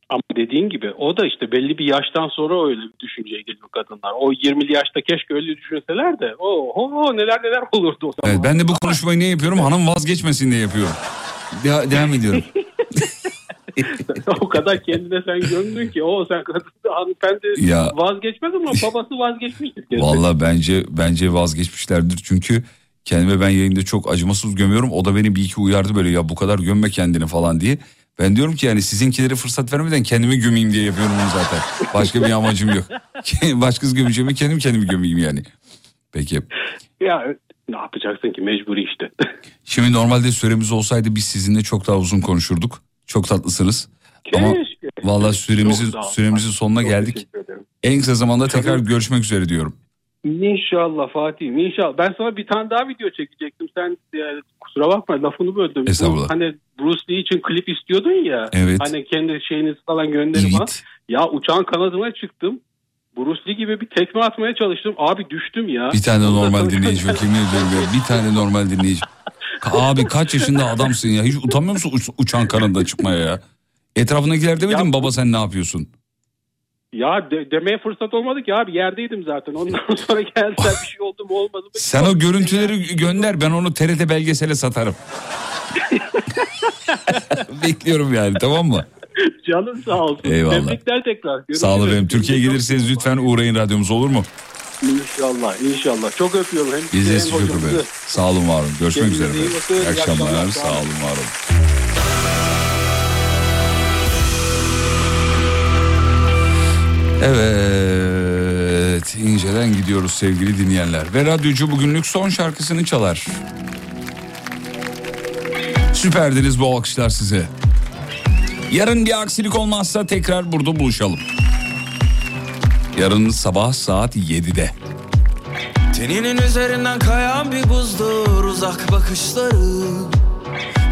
Ama dediğin gibi o da işte belli bir yaştan sonra öyle bir düşünceye geliyor kadınlar. O 20'li yaşta keşke öyle düşünseler de o neler neler olurdu o zaman. Evet, ben de bu konuşmayı ne yapıyorum? Hanım vazgeçmesin diye yapıyorum. De- devam ediyorum. o kadar kendine sen gömdün ki o sen hanımefendi Ya. vazgeçmez ama babası vazgeçmiştir. Vallahi bence bence vazgeçmişlerdir. Çünkü kendime ben yayında çok acımasız gömüyorum. O da beni bir iki uyardı böyle ya bu kadar gömme kendini falan diye. Ben diyorum ki yani sizinkilere fırsat vermeden kendimi gömeyim diye yapıyorum bunu zaten. Başka bir amacım yok. Başkası gömeceğimi kendim kendimi gömeyim yani. Peki. Ya ne yapacaksın ki mecburi işte. Şimdi normalde süremiz olsaydı biz sizinle çok daha uzun konuşurduk. Çok tatlısınız. Ama Keşke. Vallahi süremizin, Çok sağ ol. süremizin sonuna geldik. En kısa zamanda tekrar görüşmek üzere diyorum. İnşallah Fatih inşallah. Ben sana bir tane daha video çekecektim. Sen e, kusura bakma lafını böldüm. Estağfurullah. hani Bruce Lee için klip istiyordun ya. Evet. Hani kendi şeyinizi falan gönderin bana. Ya uçağın kanadına çıktım. Bruce Lee gibi bir tekme atmaya çalıştım. Abi düştüm ya. Bir tane normal dinleyici yok yemin ediyorum ya. Bir tane normal dinleyici. Abi kaç yaşında adamsın ya. Hiç utanmıyor musun uç- uçağın kanadına çıkmaya ya? Etrafındakiler demedi mi baba sen ne yapıyorsun? Ya de- demeye fırsat olmadı ki abi yerdeydim zaten. Ondan sonra geldiler bir şey oldu mu olmadı mı? Sen o görüntüleri gönder ben onu TRT belgesele satarım. Bekliyorum yani tamam mı? Canın sağ olsun. Eyvallah. Tebrikler tekrar. Görüşürüz. Sağ olun efendim. Türkiye'ye gelirseniz lütfen uğrayın radyomuza olur mu? İnşallah inşallah. Çok öpüyorum. Hem Biz de sizi çok öperiz. Sağ olun var olun. Görüşmek üzere Kendinize iyi bakın. İyi İyi akşamlar. akşamlar. Sağ olun var olun. Evet, inceden gidiyoruz sevgili dinleyenler. Ve radyocu bugünlük son şarkısını çalar. Süperdiniz bu alkışlar size. Yarın bir aksilik olmazsa tekrar burada buluşalım. Yarın sabah saat 7'de. Teninin üzerinden kayan bir buzdur uzak bakışları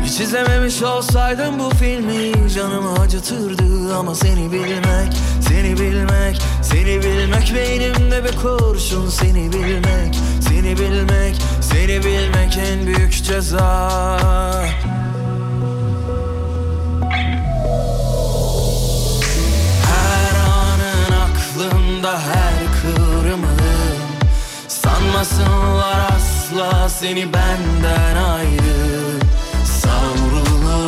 Hiç izlememiş olsaydım bu filmi canımı acıtırdı Ama seni bilmek, seni bilmek, seni bilmek Beynimde bir kurşun seni bilmek, seni bilmek, seni bilmek en büyük ceza. Her anın aklımda her kıvrımın Sanmasınlar asla seni benden ayrı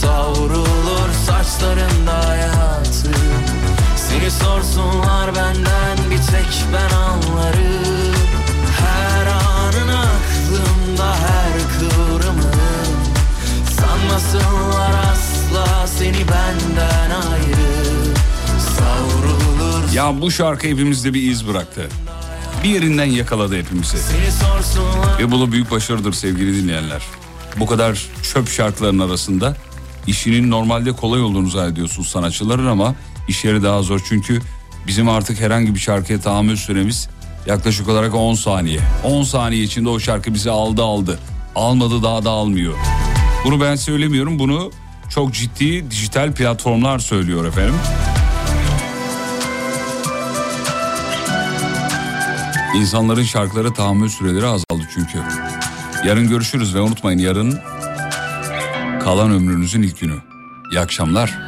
Savrulur saçlarında hayatı Seni sorsunlar benden bir tek ben anlarım Her anın aklımda her kıvrımın Sanmasınlar asla seni benden ayrı Savrulur Ya bu şarkı hepimizde bir iz bıraktı. Bir yerinden yakaladı hepimizi. Ve bu da büyük başarıdır sevgili dinleyenler. Bu kadar çöp şarkıların arasında işinin normalde kolay olduğunu zannediyorsunuz sanatçıların ama iş yeri daha zor. Çünkü bizim artık herhangi bir şarkıya tahammül süremiz yaklaşık olarak 10 saniye. 10 saniye içinde o şarkı bizi aldı aldı. Almadı daha da almıyor. Bunu ben söylemiyorum bunu çok ciddi dijital platformlar söylüyor efendim. İnsanların şarkılara tahammül süreleri azaldı çünkü. Yarın görüşürüz ve unutmayın yarın kalan ömrünüzün ilk günü. İyi akşamlar.